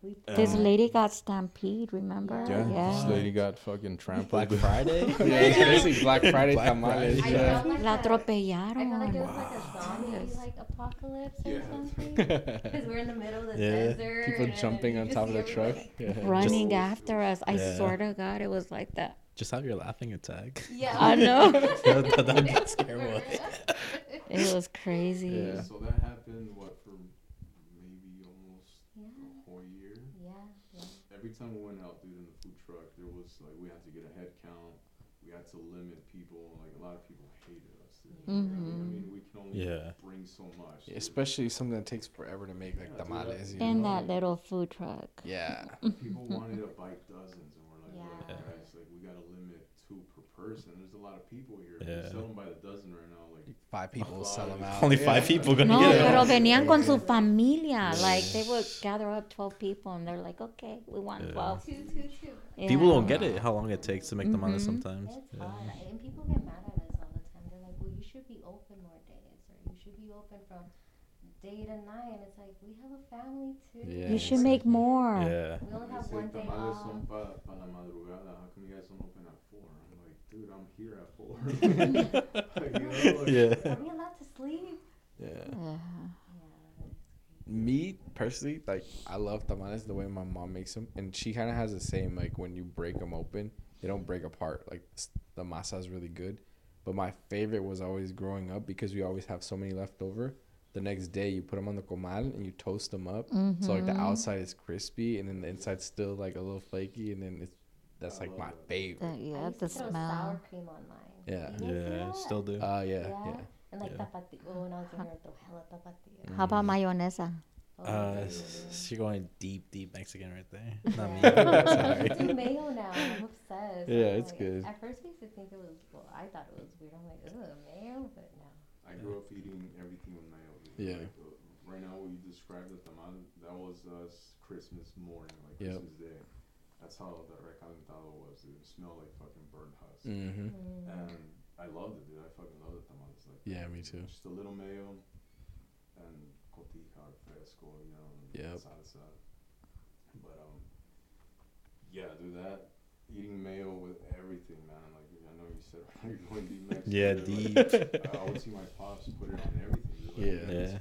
We This Um, lady got stampede, remember? Yeah. Yeah. This lady got fucking trampled. Black Friday. Yeah, it's basically Black Friday Black tamales. I Yeah. felt like La a- I felt like it atropellaron. was like a zombie like apocalypse or Yeah. something. Because we're in the middle of the Yeah. desert. People jumping on top of see the truck. everybody- Yeah. Running Just- after us. I Yeah. swear to God, it was like that. Just have your laughing attack. Yeah. I know. that, that, that'd be scary. It was crazy. Yeah. So that happened. What for? Maybe almost Yeah. a whole year. Yeah. Yeah. Every time we went out, dude, in the food truck, there was like we had to get a head count. We had to limit people. Like a lot of people hated us. Dude. I Mhm. mean, we can only Yeah. bring so much. dude. Especially something that takes forever to make, like Yeah, dude, tamales. You In know? that little food truck. Yeah. people wanted to buy dozens, and we're like, Yeah. look, guys, like we gotta limit two per person. There's a lot of people here. If Yeah. we sell them by the dozen right now, like Five people will sell them out. Only five Yeah. people gonna No, get it. pero venían con su familia. Yeah. Like they would gather up 12 people and they're like, okay, we want Yeah. 12. Two, two, two. People don't get it. How long it takes to make them honest Mhm. sometimes. It's Yeah. hard. And people get mad at us all the time. They're like, well, you should be open more days, or you should be open from day to night. And it's like, we have a family too. Yeah. You should make more. Yeah. We only have one day tamales off. Son pa, pa la madrugada. How come you guys don't open at four? I'm like, dude, I'm here at four. Like, you know, like- Yeah. Are we allowed to sleep? Yeah. Yeah. Yeah. Me personally, like I love tamales the way my mom makes them, and she kind of has the same. Like when you break them open, they don't break apart. Like the masa is really good, but my favorite was always growing up because we always have so many left over. The next day, you put them on the comal and you toast them up, so like the Mhm. outside is crispy and then the inside's still like a little flaky, and then it's that's like my favorite. The, I used the to throw smell. sour cream on mine. Yeah. You guys do Yeah, that? still do. Uh, yeah, yeah. yeah. And like Yeah. tapatio. Oh, when I was younger, I'd throw hella tapatio. How about mayonesa? Oh, Uh, yeah. s- you're going deep, deep Mexican right there. Not me. I Sorry. do mayo now. I'm obsessed. Yeah, I'm it's like- good. At first, we used to think it was. Well, I thought it was weird. I'm like, ugh, mayo, but no. I grew up eating everything with mayo. dude. Yeah. Like, uh, right now, what you described the tamal, that was us Christmas morning, like Yep. Christmas Day. That's how the recalentado was, dude. It smelled like fucking burnt husk. Mm-hmm. Mm. And I loved it, dude. I fucking love the tamales. Like, Yeah, me too. Just a little mayo and cotija, fresco, you know, and Yep. salsa. But um, yeah, do that. Eating mayo with everything, man. Like I know you said you're going deep next. Yeah, to deep. Like, I would see my pops put it on everything. Like, Yeah. it's Yeah.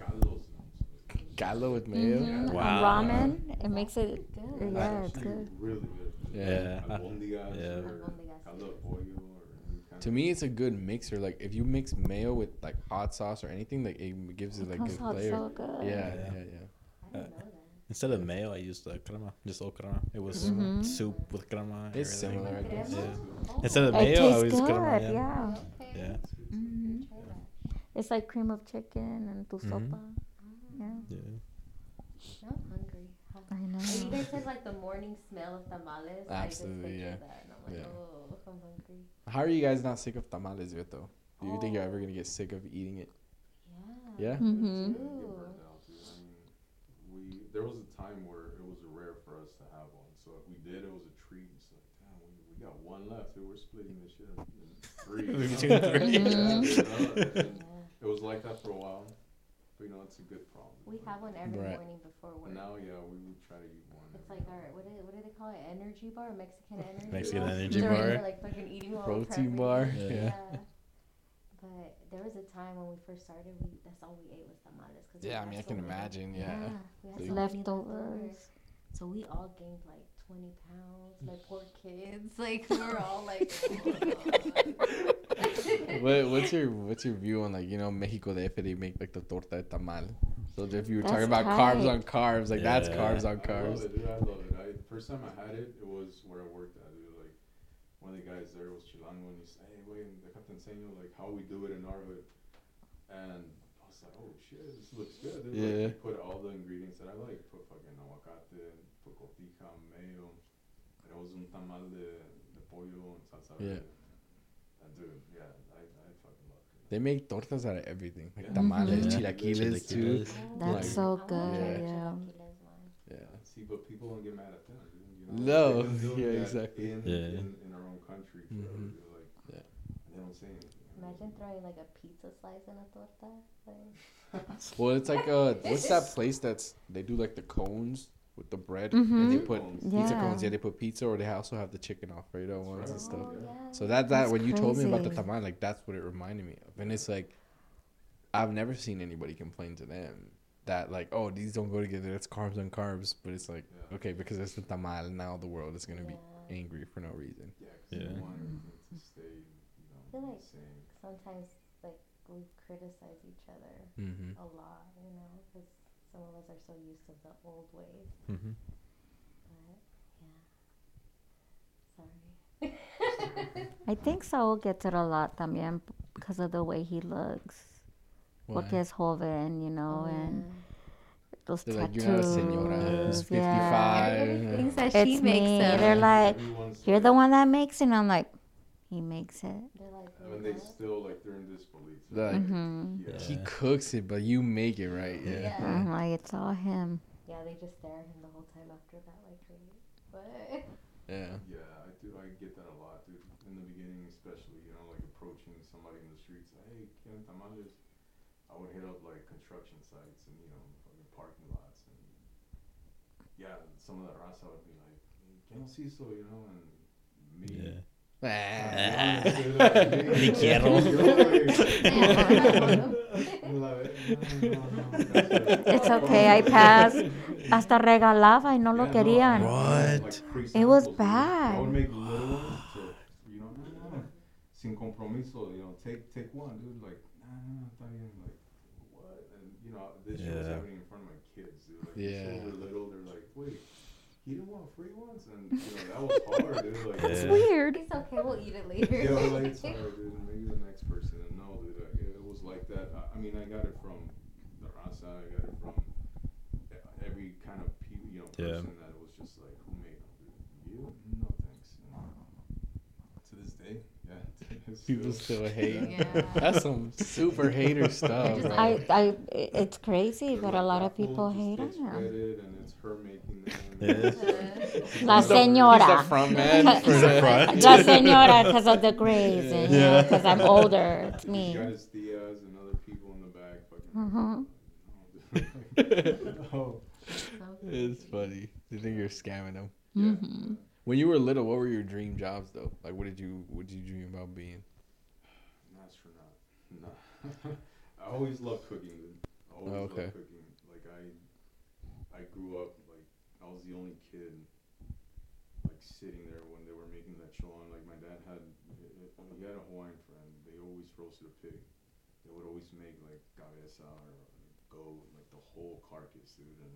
Got those- Galo with mayo. Mhm. Wow. On ramen, it makes it. Good. Yeah, It's it's good. Really good. Yeah. Albondigas Yeah. or Albondigas. caldo de pollo or any kind To me, it's a good mixer. Like if you mix mayo with like hot sauce or anything, like it gives it It like comes good out flavor. so good. Yeah, Yeah. yeah, yeah. I didn't know that. Instead of mayo, I used uh, crema, just all crema. It was Mhm. soup with crema. It's similar, I guess. Yeah. Oh, Instead of It mayo, I tastes use good. crema. Yeah. Yeah. Okay. Yeah. Mhm. It's like cream of chicken and tu Mhm. sopa. Ah, Yeah. Yeah. I'm hungry. I know. And you guys said like the morning smell of tamales. Absolutely, I just yeah. that, and I'm like, Yeah. oh, I'm hungry. How are you guys not sick of tamales yet, though? Do you think you're ever Oh. gonna get sick of eating it? Yeah. Yeah. Mhm. Get Ooh. out. I mean, we there was a time where it was rare for us to have one. So if we did, it was a treat. It's like, damn, we, we got one left. Dude, we're splitting this shit in, in three. Between three. Yeah, you know. It was like that for a while, but you know, it's a good problem. We have one every Right. morning before work. Now, yeah, we would try to eat one. It's every like our and what do, what do they call it? Energy bar, Mexican energy. Mexican bar? energy During bar. like fucking eating while Protein prepping. bar. Yeah. Yeah. Yeah. But there was a time when we first started, we that's all we ate was tamales. Cause we Yeah, I had mean, I so can many. imagine. Yeah. we had So so you- many Leftovers. So we all gained like 20 pounds. My poor kids. Like, we're all like, oh. what, what's your what's your view on like you know Mexico DF they make like the torta de tamal? So if you were talking That's about carbs on carbs, like that's carbs on I love carbs. it, dude. I love it. I, first time I had it, it was where I worked at. Dude. Like one of the guys there was Chilango, and he said, "Hey, wait, déjate enseño like how we do it in our hood." And I was like, "Oh shit, this looks good." Dude. Yeah. Like, put all the ingredients that I like. Put fucking aguacate, put cotija, mayo. And it un tamal de, de pollo and salsa Yeah. verde. And dude, yeah, I, I fucking love it. They make tortas out of everything, like Yeah. tamales, Mhm. chilaquiles too. That's Like- so good. try the Yeah. chilaquiles. Yeah. See, but people don't get mad at them. You know? No, They've been doing yeah, exactly. In, Yeah. in, in our own country forever. Mhm. dude, Like, Yeah. they don't say anything. Imagine throwing like a pizza slice in a torta. Like, Well, it's like uh, what's that place that's they do like the cones with the bread and they Mhm. put Cones. pizza Yeah. cones. Yeah, they put pizza or they also have the chicken Alfredo ones right. and stuff. oh, yeah. So that that That's when you told me about the crazy. tamal, like that's what it reminded me of, and it's like I've never seen anybody complain to them that like oh these don't go together. It's carbs on carbs, but it's like Yeah. okay because it's the tamal now the world is gonna be angry for no reason. Yeah, 'cause Yeah. they want everything stay, you know, feel like- same. Sometimes, like, we criticize each other Mm-hmm. a lot, you know, because some of us are so used to the old ways. Mm-hmm. But, yeah. Sorry. I think Saul gets it a lot también because of the way he looks. Porque es joven, you know, and those They're like tattoos. you're not a senora who's yeah. 55. Everybody thinks that It's she makes me. them. They're like, you're the one that makes it. And I'm like, he makes it. They're like, I mean, they still like they're in disbelief. They're like, Mhm. yeah. He cooks it, but you make it right. Yeah. Yeah. I'm like, it's all him. Yeah, they just stare at him the whole time after that, like, wait, what? Yeah. Yeah, I do. I get that a lot, dude. In the beginning, especially, you know, like approaching somebody in the streets, hey, ¿quieren tamales? I would hit up like construction sites and you know, fucking parking lots, and yeah, some of that raza would be like, "¿Qué see so You know, and me. Yeah. Ah. Ni quiero. It's okay, I passed. Hasta regalaba y no lo querían. What? It was bad. I would make little ones to, you know, no, no, no. sin compromiso, you know, take take one, dude. Like, nah, nah, nah, está bien. Like, what? And you know, this shit was Yeah. happening in front of my kids, dude. Like, Yeah. yeah. They're little. They're like, wait, he didn't want free ones, and you know that was hard, dude. Like, It's Yeah. weird. It's okay, we'll eat it later. yeah, well, like, it's hard, dude. Maybe the next person. And no, dude, I, it was like that. I, I mean, I got it from the raza. I got it from e- every kind of pe- you know Yeah. person that was just like, who made them, dude? You? No, thanks. And to this day, yeah, People still hate. Yeah. That's some super hater stuff. just. I, I, it's crazy, They're but like, a lot of people hate on gets her. Credit her making them. Yeah. La señora. He's the front man for the front. La señora, because of the grades, and Yeah. because I'm older. It's me. Guys Diaz and other people in the back fucking. Mhm. oh. It's funny. They think you're scamming them. hmm When you were little, what were your dream jobs though? Like, what did you what did you dream about being? An astronaut. No. I always loved cooking. I always Oh, okay. loved cooking. I, grew up like I was the only kid, like sitting there when they were making that chon. Like my dad had, he had a Hawaiian friend. They always roasted a pig. They would always make like cabeza or goat, like the whole carcass, dude. And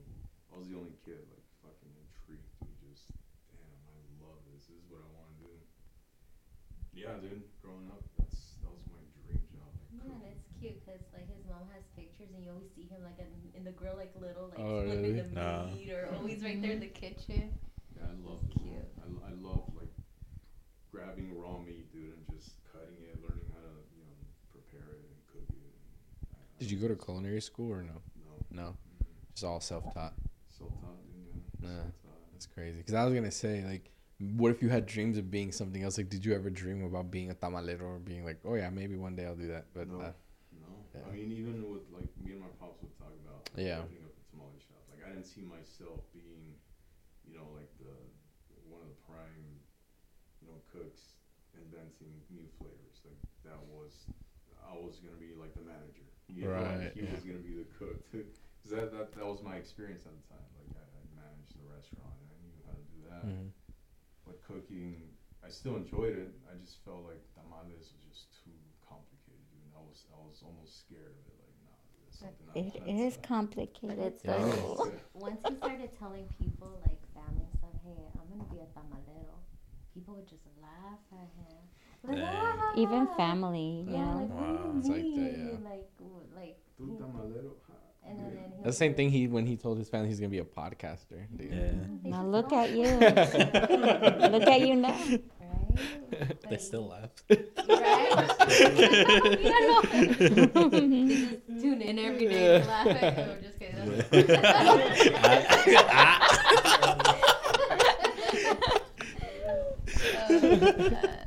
I was the only kid, like fucking intrigued. Dude, just damn, I love this. This is what I want to do. Yeah, dude. Growing up, that's that was my dream job. Like Yeah, and it's cute because like his mom has pictures, and you always see him like in, in the grill, like little, like Oh, flipping really? the Nah. meat, or always right there in the kitchen. Yeah, I love It's cute. I, I love like grabbing raw meat, dude, and just cutting it, learning how to you know prepare it and cook it. And I, I Did you go to culinary school or no? No, No, mm-mm. just all self taught. self-taught, dude. Yeah, Nah. self-taught. That's crazy. Because I was gonna say like, what if you had dreams of being something else? Like, did you ever dream about being a tamalero or being like, oh yeah, maybe one day I'll do that? But no, uh, no. Yeah. I mean, even with like me and my pops would talk about like, Yeah. opening up a tamale shop. Like I didn't see myself being, you know, like the one of the prime, you know, cooks inventing new flavors. Like that was, I was gonna be like the manager. You know, Right, like, he yeah. was gonna be the cook. Cause that, that that was my experience at the time. Like I, I managed the restaurant and I knew how to do that. mhm. But cooking, I still enjoyed it. I just felt like tamales was just too complicated, dude. And I was almost scared of it. Like, nah, dude, that's something I It wanna is try. complicated, Yeah, it is. Once he started telling people, like family and stuff, hey, I'm gonna be a tamalero, people would just laugh at him. Like, "Ah." Even family, you Yeah, know. like, Wow. It's like that, yeah. Like, like, he- and then, then That's the same thing he when he told his family he's gonna be a podcaster. Dude. Yeah. Now look at you. Look at you now. Right? They Like, still laugh. Right? yeah, no. they just tune in every day to laugh at you. I'm just kidding. Uh,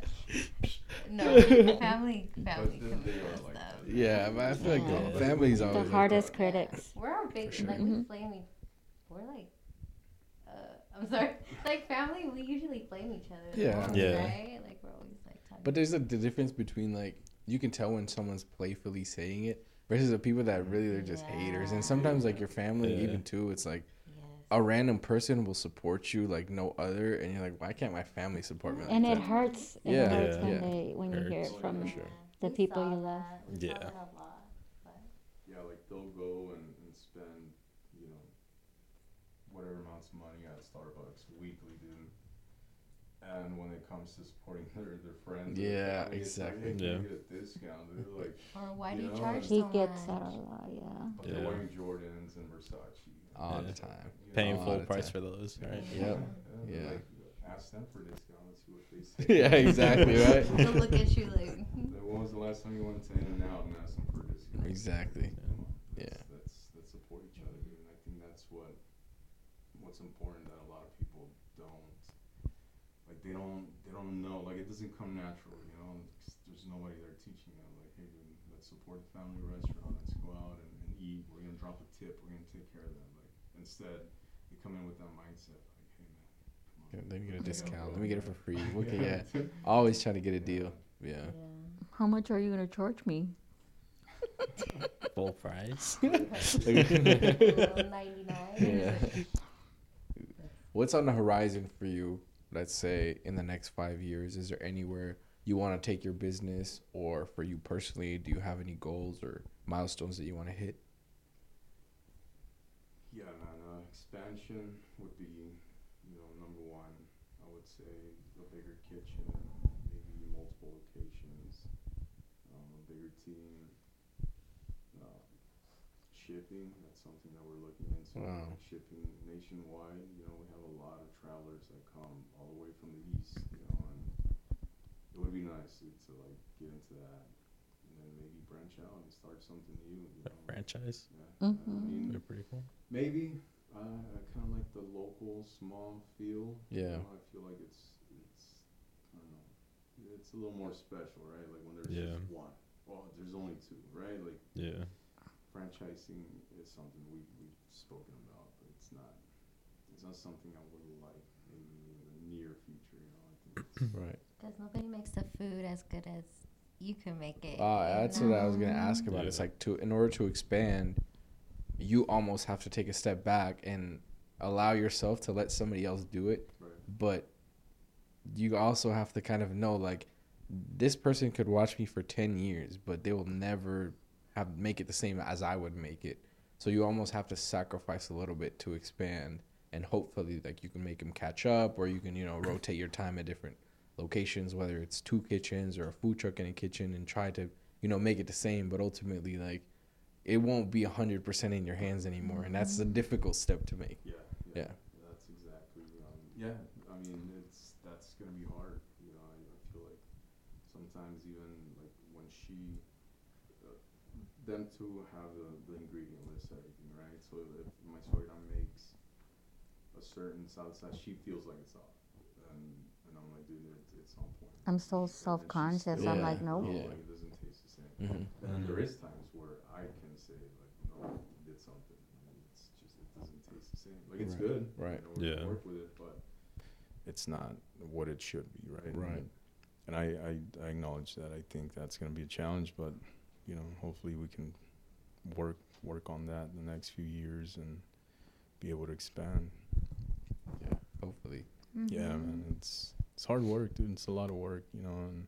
no, family, But family. then can they be are like Yeah, but I feel like Yeah. the family's always The hardest that. critics. We're our big, sure. like we Mhm. flame. each- We're like, I'm sorry, like family. We usually blame each other. Yeah. most, Yeah. Right? Like we're always like. talking But there's a the difference between like you can tell when someone's playfully saying it versus the people that really they're just haters. And sometimes like your family, Yeah. even too, it's like Yes. a random person will support you like no other, and you're like, why can't my family support me? Like And it hurts. It Yeah. hurts Yeah. when Yeah. they when you hear it from sure. the We people you love. that. We saw Yeah. that a lot, but- Yeah, like they'll go and, and spend, you know, whatever amounts of money at Starbucks weekly, dude. And when it comes to supporting their, their friends, Yeah, family, it's like, exactly. hey, Yeah. get a discount, dude? Like, Or why You do you know, charge He so gets much? that a lot, yeah. but Yeah. they're wearing Jordans and Versace. all Yeah. the time. You know, Paying full price time. for those, right? Yep. Yeah. Yeah. Like, ask them for a discount and see what they say. yeah, exactly, right? They'll look at you like. Hmm. Like, when was the last time you went to In and Out and asked them for a discount? Exactly. Come on, Yeah. Let's, let's, let's support each other. And I think that's what what's important that a lot of people don't like. They don't they don't know. Like it doesn't come natural, you know. 'cause there's nobody there teaching them. Like, hey, dude, let's support the family restaurant. Let's go out and, and eat. We're gonna drop a tip. We're gonna take care of them. Like instead, they come in with that mindset. Like, hey, man, come Yeah, on. Let me get a discount. Let me get it for free. Look at yeah. Always trying to get a deal. Yeah. How much are you gonna charge me? Full price. Ninety nine. Yeah. What's on the horizon for you? Let's say in the next five years, is there anywhere you want to take your business, or for you personally, do you have any goals or milestones that you want to hit? Yeah, man. Uh, expansion would be, you know, number one. I would say a bigger kitchen, maybe multiple locations, um, a bigger team. Uh, shipping. That's something that we're looking into. Wow. Shipping nationwide. You know, we have a lot of travelers that come all the way from the east. You know, and it would be nice. Suit to like get into that, and then maybe branch out and start something new. You A know? franchise. Yeah. I Mhm. mean, They're pretty cool. maybe uh, I kind of like the local small feel. You Yeah. know, I feel like it's it's I don't know. It's a little more special, right? Like when there's Yeah. just one. Well, there's only two, right? Like Yeah. franchising is something we we've spoken about, but it's not it's not something I would like in, in the near future. You know, I think it's, Right. Because nobody makes the food as good as you can make it. Uh, you that's what I was gonna ask about. It's like to in order to expand, you almost have to take a step back and allow yourself to let somebody else do it. right. But you also have to kind of know like this person could watch me for ten years, but they will never have make it the same as I would make it. So you almost have to sacrifice a little bit to expand, and hopefully like you can make them catch up, or you can you know rotate your time at different locations, whether it's two kitchens or a food truck in a kitchen, and try to you know make it the same. But ultimately, like it won't be hundred percent in your hands anymore, and that's a difficult step to make. Yeah, Yeah. That's exactly. Um, yeah, I mean, it's that's gonna be hard. You know, I, I feel like sometimes even like when she, uh, them two have the, the ingredient list, everything, right? So if my suegra makes a certain salsa, she feels like it's off, and and I'm like, dude, it, it's on point. I'm so And then she self-conscious. still- I'm like, no, nope. Yeah. like it doesn't taste the same. Mm-hmm. And then there is times where I can say like, no, you did something. And it's just it doesn't taste the same. Like it's Right. good, Right. You know, we Yeah. Work with it, but it's not what it should be, right? Right. And I, I I acknowledge that. I think that's going to be a challenge, but you know, hopefully we can work work on that in the next few years and be able to expand. Yeah, hopefully. Yeah, Mm-hmm. man, it's it's hard work, dude. It's a lot of work, you know, and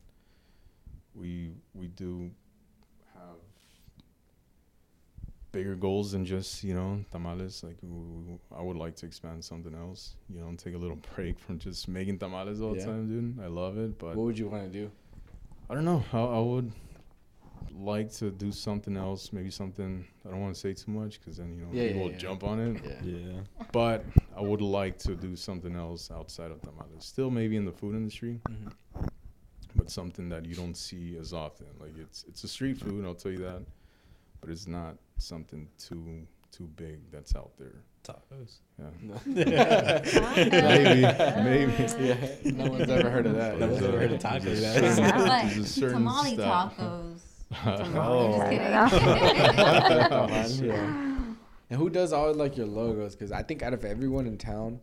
we we do have bigger goals than just you know tamales. Like I would like to expand something else, you know, and take a little break from just making tamales all the time, dude. I love it, but What would you want to do? I don't know. I, I would like to do something else, maybe something. I don't want to say too much because then you know Yeah, people yeah, will yeah. jump on it Yeah. Yeah. but I would like to do something else outside of tamales. Still, maybe in the food industry, Mhm. but something that you don't see as often. Like it's it's a street food, I'll tell you that, but it's not something too too big that's out there. Tacos. Yeah, Maybe, maybe. Yeah, no one's ever heard of that. No one's ever heard of tacos. there's a certain- But a certain tamale style. tacos. Oh. Just kidding. Come on, yeah. And who does all like your logos? Because I think out of everyone in town,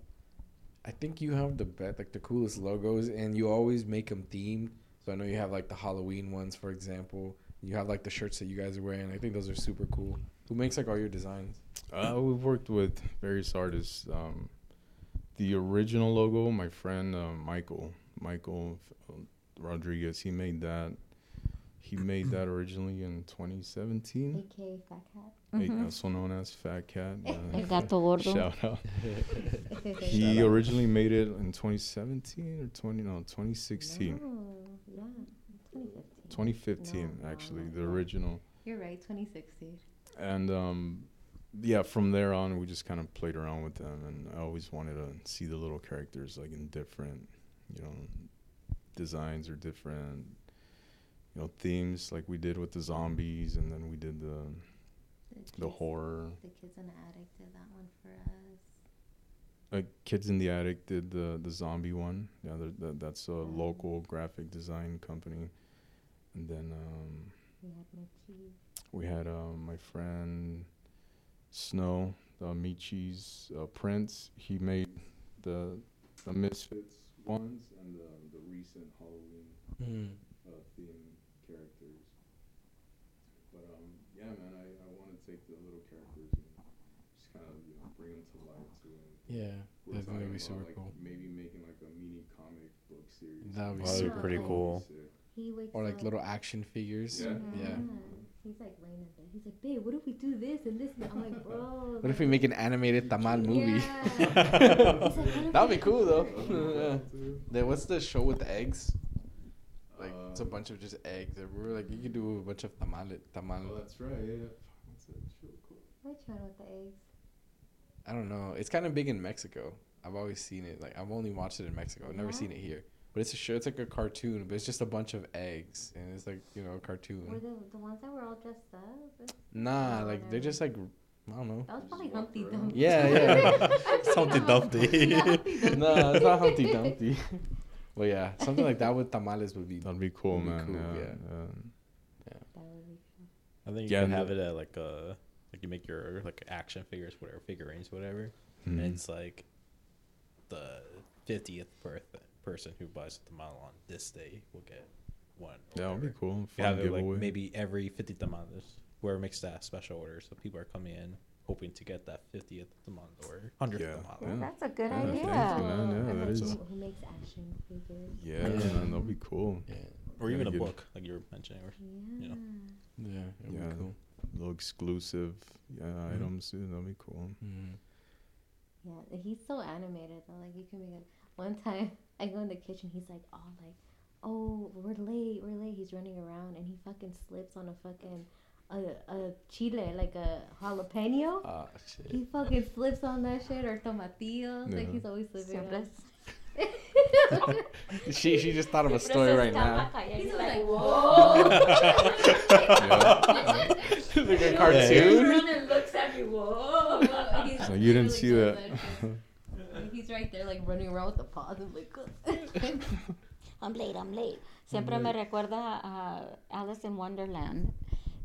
I think you have the best, like the coolest logos, and you always make them themed. So I know you have like the Halloween ones, for example. You have like the shirts that you guys are wearing. I think those are super cool. Who makes like all your designs? Uh, we've worked with various artists. Um, the original logo, my friend uh, Michael, Michael uh, Rodriguez, he made that. He made that originally in 2017, AKA Fat Cat. like, Mhm. also known as Fat Cat. uh, El gato gordo. Shout out. He originally made it in 2017 or 20 no 2016, No, yeah, 2015. 2015 No, actually no, the original. You're right, 2016. and um, yeah, from there on, we just kind of played around with them, and I always wanted to see the little characters like in different, you know, designs or different, you know, themes, like we did with the zombies, and then we did the the kids- horror. The kids in the attic did that one for us. Like Kids in the Attic did the the zombie one. Yeah, the, the, that's a local graphic design company, and then um, We had Mitchie. we had um, my friend Snow, the Michi's uh, Prince. He made the the Misfits ones and the the recent Halloween Mm. uh, theme characters. But um, yeah, man, I, I want to take the little characters and just kind of you know bring them to life too. And Yeah, we're that's gonna talking be about, super like, cool. Maybe making like a mini comic book series. That would be That'd be super pretty cool. Sick. He wakes Or like up. little action figures. Yeah. Yeah. He's like laying in bed. He's like, babe, what if we do this and this? And I'm like, bro. What if we make an animated tamal movie? Yeah. Like, That'd be cool though. Yeah. Then what's the show with the eggs? Like it's a Um, bunch of just eggs. And we were like, you could do a bunch of tamale, Tamale. Oh, that's right. Yeah, yeah. That's it. Cool. Which one with the eggs? I don't know. It's kind of big in Mexico. I've always seen it. Like I've only watched it in Mexico. I've never Yeah? seen it here. but it's a show. It's like a cartoon, but it's just a bunch of eggs, and it's like you know a Were cartoon. the, the ones that were all dressed up? Nah, like they're just like I don't know. That was probably Just walk Humpty. Dumpty. Yeah, yeah. Humpty Dumpty. no, it's not Humpty Dumpty. but yeah, something like that with tamales would be. That'd be cool, That'd be man. cool, yeah. yeah. That would be cool. I think you Yeah, can have it at like a like you make your like action figures, whatever figurines, whatever, mhm. and it's like the fiftieth birth person who buys a tamal on this day will get one. or That would be whatever. cool. You Fun have it like maybe every fifty tamales, whoever makes that special order, so people are coming in hoping to get that fiftieth tamal or hundredth Yeah, tamal. Well, Yeah. that's a good Yeah, thank you, idea. man. Yeah, and that like is- who, who makes action figures? Yeah, Yeah. man, that'd be cool. Yeah, Or Yeah, even a book, like you were mentioning. Or, Yeah. know. yeah, it'd Yeah. be cool. Little exclusive yeah, Mhm. items, dude. That'd be cool. Mm. Yeah, he's so animated though. Like you can make it. One time, I go in the kitchen. He's like, "Oh, like, oh, we're late, we're late." He's running around and he fucking slips on a fucking a a chile, like a jalapeno. Ah, shit. He fucking slips on that shit or tomatillo. Like he's always slipping. Siempre on. She she just thought of a story right now. He's like, "Whoa!" like a cartoon. runs and looks at me. Whoa! So you didn't see doing that. He's right there, like running around with the paws. I'm like, I'm late, I'm late. Siempre me recuerda a Alice in Wonderland.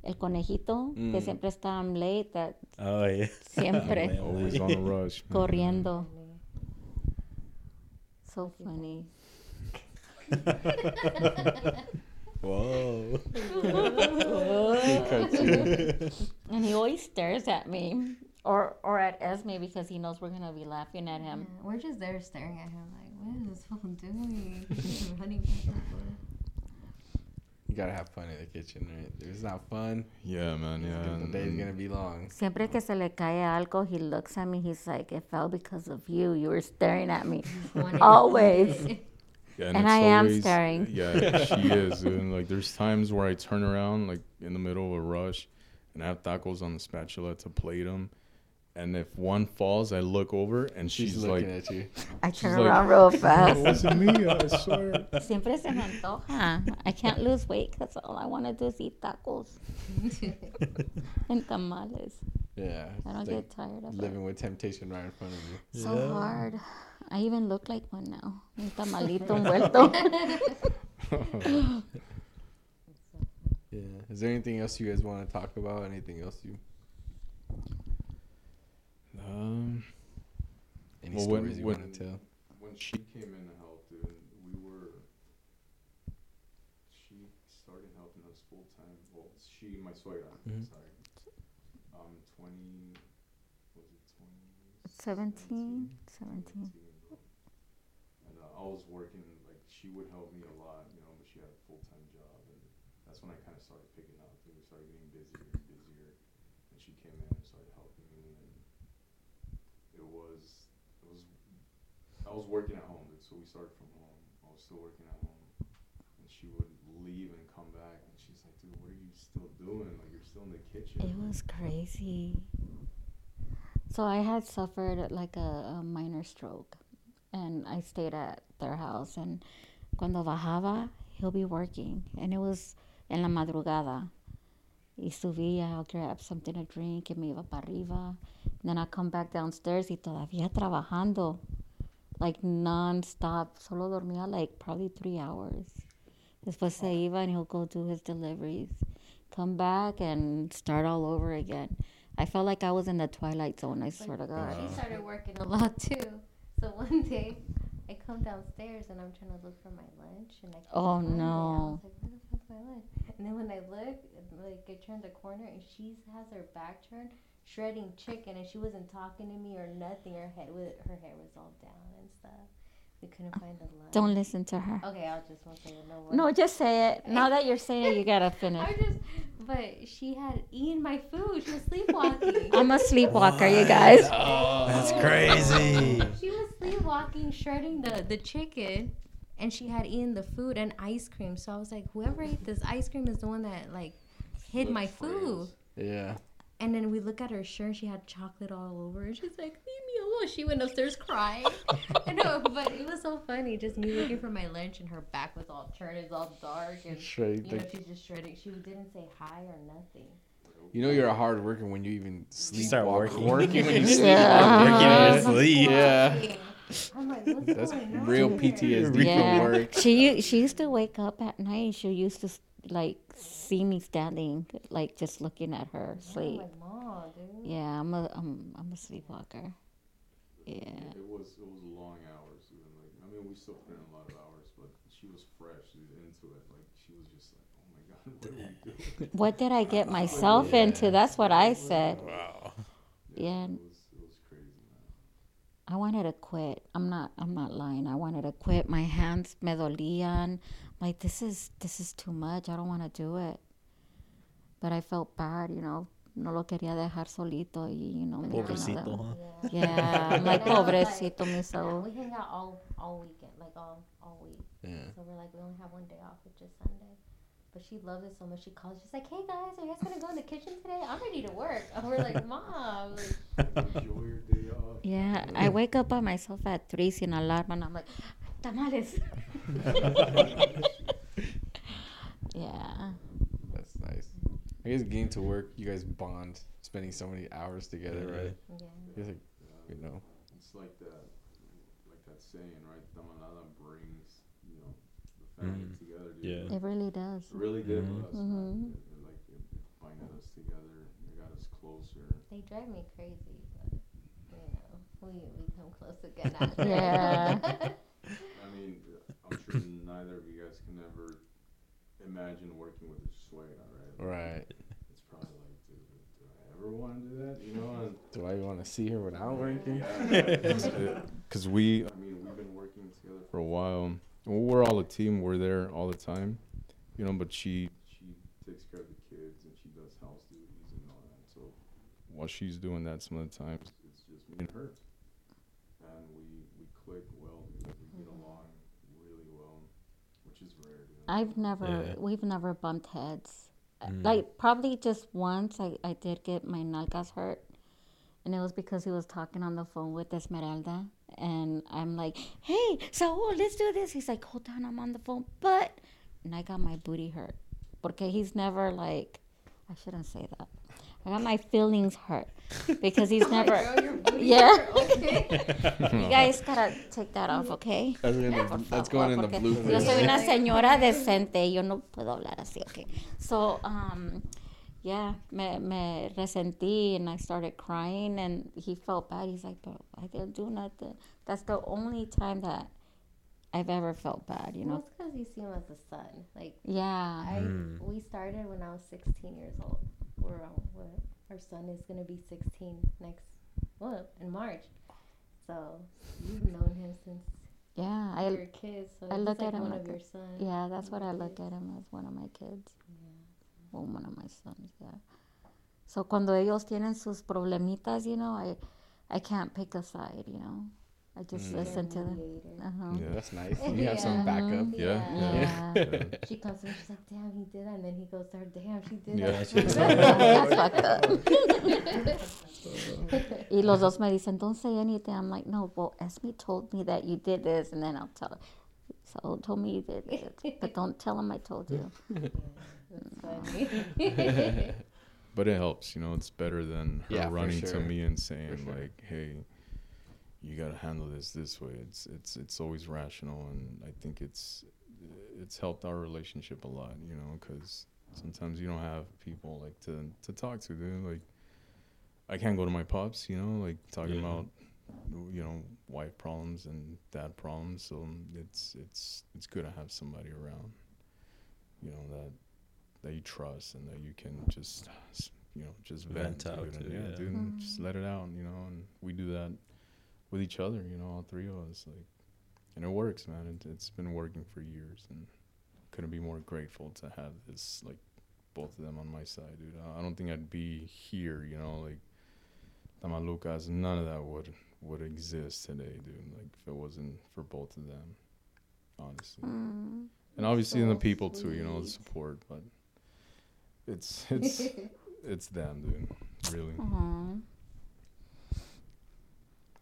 El conejito, que Mm. siempre está I'm late, eh, that oh yeah. siempre Always on the rush. corriendo. So funny. Whoa. And he always stares at me. Or or at Esme because he knows we're gonna be laughing at Yeah, him. Mm, we're just there staring at him, like, what is this fool doing? Running back and forth. You gotta have fun in the kitchen, right? If it's not fun, Yeah, man. Yeah. the and- day's gonna be long. Siempre que se le cae algo, he looks at me. He's like, "It fell because of you. You were staring at me." Always. Yeah, And it's I am staring. Yeah, she is. And like, there's times where I turn around, like in the middle of a rush, and I have tacos on the spatula to plate them. And if one falls, I look over, and She's, she's, looking like, at you. I She's turn like, around real "It wasn't me, I swear." Siempre se me antoja. I can't lose weight because all I want to do is eat tacos and tamales. Yeah. I don't it's get tired of it. living with temptation right in front of you. So Yeah. hard. I even look like one now. Un tamalito envuelto. Yeah. Is there anything else you guys want to talk about? Anything else you? Um, Any Well, when- stories you want to tell? when she came in to help, dude, we were. She started helping us full time. Well, she, my suegra, Mhm. sorry. Um, twenty. Was it twenty? 17? 17. bro. And uh, I was working like she would help me a lot, you know, but she had a full time job, and that's when I kind of started picking up. And we started getting busier and busier, and she came in and started helping me, and it was it was I was working at home, so we started from home. I was still working at home, and she would leave and come back, and she's like, "Dude, what are you still doing? Like you're still in the kitchen." It was crazy. So I had suffered like a, a minor stroke, and I stayed at their house. And cuando bajaba, he'll be working, and it was en la madrugada. Y subía, I'll grab something to drink, y me iba para arriba. then I come back downstairs y todavía trabajando, like non-stop. Solo dormía like probably three hours. Después se iba and he'll go do his deliveries come back and start all over again. I felt like I was in the twilight zone. I swear to God. She started working a lot too. So one day, I come downstairs and I'm trying to look for my lunch, and I can't Oh, find it. I no. was like, "Where the fuck's my lunch?" And then when I look, like I turn the corner and she has her back turned, shredding chicken, and she wasn't talking to me or nothing. Her head, with her hair was all down and stuff. We couldn't find the lunch. Don't listen to her. Okay, I'll just won't say no more. No, just say it. Now that you're saying it, you gotta finish. I just, but she had eaten my food. She was sleepwalking. I'm a sleepwalker, you guys. That's crazy. She was sleepwalking, shredding the, the chicken, and she had eaten the food and ice cream. So I was like, whoever ate this ice cream is the one that like hid my food. Yeah. And then we look at her shirt, she had chocolate all over. And she's like, leave me well, she went upstairs crying. I know, but it was so funny. Just me looking for my lunch, and her back was all turned, it's all dark, and Straight. you know she's just shredding. She didn't say hi or nothing. You know you're a hard worker when you even sleep. start working. Working when you sleep. Yeah. Working in your Uh-huh. sleep. Yeah. I'm like, what's That's going real here? PTSD Yeah. from work. She she used to wake up at night. She used to s- like see me standing, like just looking at her I'm sleep. like, mom, dude. Yeah, I'm a I'm I'm a sleepwalker. Yeah. It was it was long hours. Even like I mean, we still put in a lot of hours, but she was fresh dude, into it. Like she was just like, oh my god, what are we doing? What did I get myself into? That's what I said. Wow. Yeah. It was it was crazy. I wanted to quit. I'm not I'm not lying. I wanted to quit. My hands me dolían. Like this is this is too much. I don't want to do it. But I felt bad, you know. No lo quería dejar solito y you know. making Pobrecito, other- huh? Yeah. Yeah, I'm like And like- pobrecito mi Yeah, so. we hang out all all weekend, like all all week. Yeah. So we're like, we only have one day off, which is Sunday. But she loves it so much. She calls. She's like, "Hey guys, are you guys gonna go in the kitchen today? I'm ready to work." And we're like, "Mom, like, Enjoy your day off. Yeah, I wake up by myself at three sin alarm and I'm like, tamales. yeah. That's nice. I guess getting to work, you guys bond, spending so many hours together, right? yeah, It's like, you know. It's like that, like that saying, right? Tamalada brings, you know, the family Mm. together. Dude. Yeah. It really does. It really did Mhm. with us, Mhm. man. It, it, like it, it binded us together. It got us closer. they drive me crazy, but you know, we we come close again after. Yeah. I mean, I'm sure neither of you guys can ever imagine working with a suegra, right? Right. It's probably like, dude, do I ever want to do that? You know? And Do I want to see her without working? Because we, I mean, we've been working together for a while. Well, we're all a team. We're there all the time, you know. But she she takes care of the kids and she does house duties and all that. So while she's doing that, some of the times it's just me and her, and we we click well. We, we get along really well, which is rare. You know? I've never, Yeah. we've never bumped heads. Uh, Mm. Like, probably just once I, I did get my nalgas hurt. And it was because he was talking on the phone with Esmeralda. And I'm like, hey, Saul, let's do this. He's like, hold on, I'm on the phone. But, and I got my booty hurt. Porque he's never like, I shouldn't say that. I got my feelings hurt because he's never. Girl, Yeah. Okay. You guys gotta take that off, okay? That's, in the, Por that's going in the porque bloopers. Yo soy una señora decente, yo no puedo hablar así, okay? So, um, yeah, me, me resentí and I started crying and he felt bad. He's like, but I didn't do nothing. That's the only time that I've ever felt bad, you Well, know? it's because you see him as a son. Like Yeah. I, Mm. we started when I was 16 years old. We're on what? Our son is gonna be 16 next, well, in March. So you've known him since Yeah, I, were kids. So I look like at him one like your sons. yeah, that's what I Kids. look at him as one of my kids. Yeah. Well, one of my sons, yeah. So cuando ellos tienen sus problemitas, you know, I, I can't pick a side, you know. I just Mm. listen to them. Uh-huh. Yeah. That's nice. You have some backup. Yeah, Yeah. yeah. She comes in, she's like, "Damn, he did that," and then he goes to her, "Damn, she did Yeah, that." she's That's fucked up. y los dos me dicen, don't say anything. I'm like, no, well, Esme told me that you did this, and then I'll tell her. So told me you did this, but don't tell him I told you. That's funny. But it helps, you know. It's better than her Yeah, running sure. to me and saying sure. like, "Hey, you got to handle this this way." It's it's it's always rational, and I think it's it's helped our relationship a lot, you know, because sometimes you don't have people like to to talk to. Dude. Like, I can't go to my pops, you know, like talking Yeah. about you know wife problems and dad problems. So um, it's it's it's good to have somebody around, you know that that you trust and that you can just you know just vent, Vent out dude, and yeah, yeah. dude, and just mm-hmm. let it out you know and we do that with each other you know all three of us like and it works man it, it's been working for years and couldn't be more grateful to have this like both of them on my side dude i, I don't think i'd be here you know like Tamalucas, none of that would would exist today dude like if it wasn't for both of them honestly Mm. and obviously in the so people too, you know, the support. But it's it's it's them, dude. Really. Aw.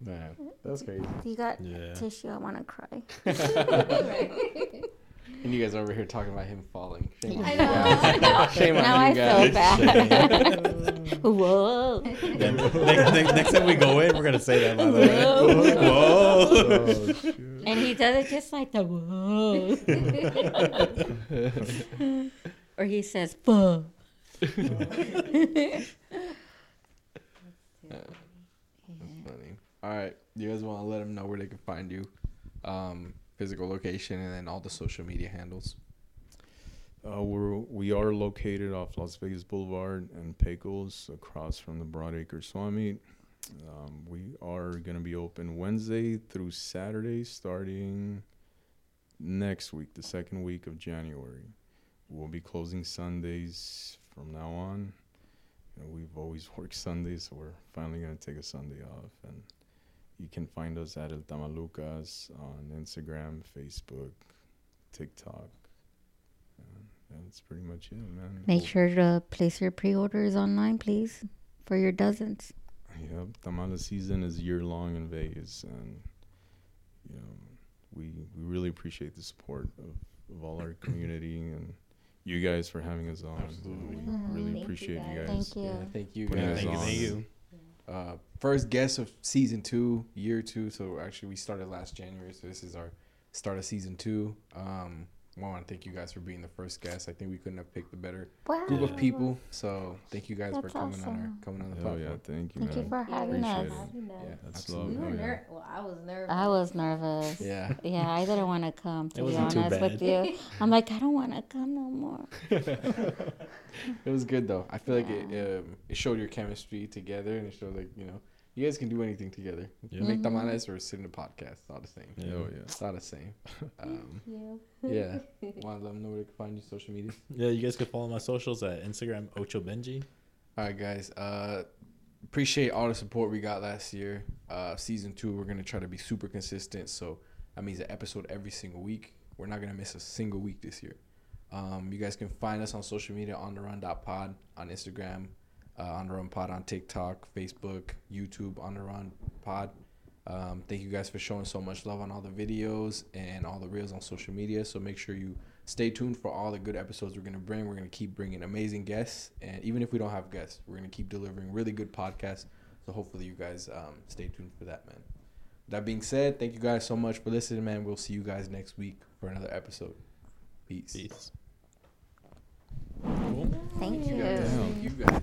Man, that's crazy. You got Yeah. tissue. I want to cry. And you guys are over here talking about him falling. Shame on I you guys. I know. Shame on now you I guys. feel bad. Whoa. Yeah, next, next, next time we go in, we're gonna say that. By the way. Whoa. Whoa. Oh. And he does it just like the whoa. or he says, fuck. All right, you guys want to let them know where they can find you, um, physical location, and then all the social media handles. Uh, we're we are located off Las Vegas Boulevard and Pecos, across from the Broadacre Swap Meet. Um, we are gonna be open Wednesday through Saturday, starting next week, the second week of January. We'll be closing Sundays from now on. You know, we've always worked Sundays, so we're finally gonna take a Sunday off. And you can find us at El Tamalucas on Instagram, Facebook, TikTok. And that's pretty much it, man. Make Hope- sure to place your pre orders online, please, for your dozens. Yep, Tamale season is year long in Vegas, and you know we we really appreciate the support of, of all our community and you guys for having us on. Absolutely. We Mhm. really Thank you, appreciate you guys. guys. Thank you. Yeah, thank you guys. us Thank you. Thank you. Uh, first guest of season two, year two. So actually, we started last January, so this is our start of season two. Um, want to thank you guys for being the first guest. I think we couldn't have picked a better Wow. group of people. So thank you guys for That's coming on our coming on the Hell platform. yeah, thank you, Thank you for having Appreciate us. it. Yeah, That's absolutely. We love. were Oh, ner- Well, I was nervous. I was nervous. Yeah. Yeah, I didn't want to come, to It be wasn't too honest with bad. you. I'm like, I don't want to come no more. It was good though. I feel like it um, it showed your chemistry together, and it showed like you know you guys can do anything together. Yeah. Make Mhm. tamales or sit in a podcast. It's all the same. Yeah. Hell yeah. It's all the same. Um, you. yeah. Want to let them know where they can find you social media. Yeah, you guys can follow my socials at Instagram Ocho Benji. All right, guys. Uh, appreciate all the support we got last year. Uh, season two, we're gonna try to be super consistent. So that means an episode every single week. We're not gonna miss a single week this year. Um, you guys can find us on social media on the run pod on Instagram, uh, on the run pod on TikTok, Facebook, YouTube, on the run pod. Um, thank you guys for showing so much love on all the videos and all the reels on social media. So make sure you stay tuned for all the good episodes we're going to bring. We're going to keep bringing amazing guests. And even if we don't have guests, we're going to keep delivering really good podcasts. So hopefully you guys um, stay tuned for that, man. That being said, thank you guys so much for listening, man. We'll see you guys next week for another episode. Peace. Peace. Thank you. guys. Thank you guys.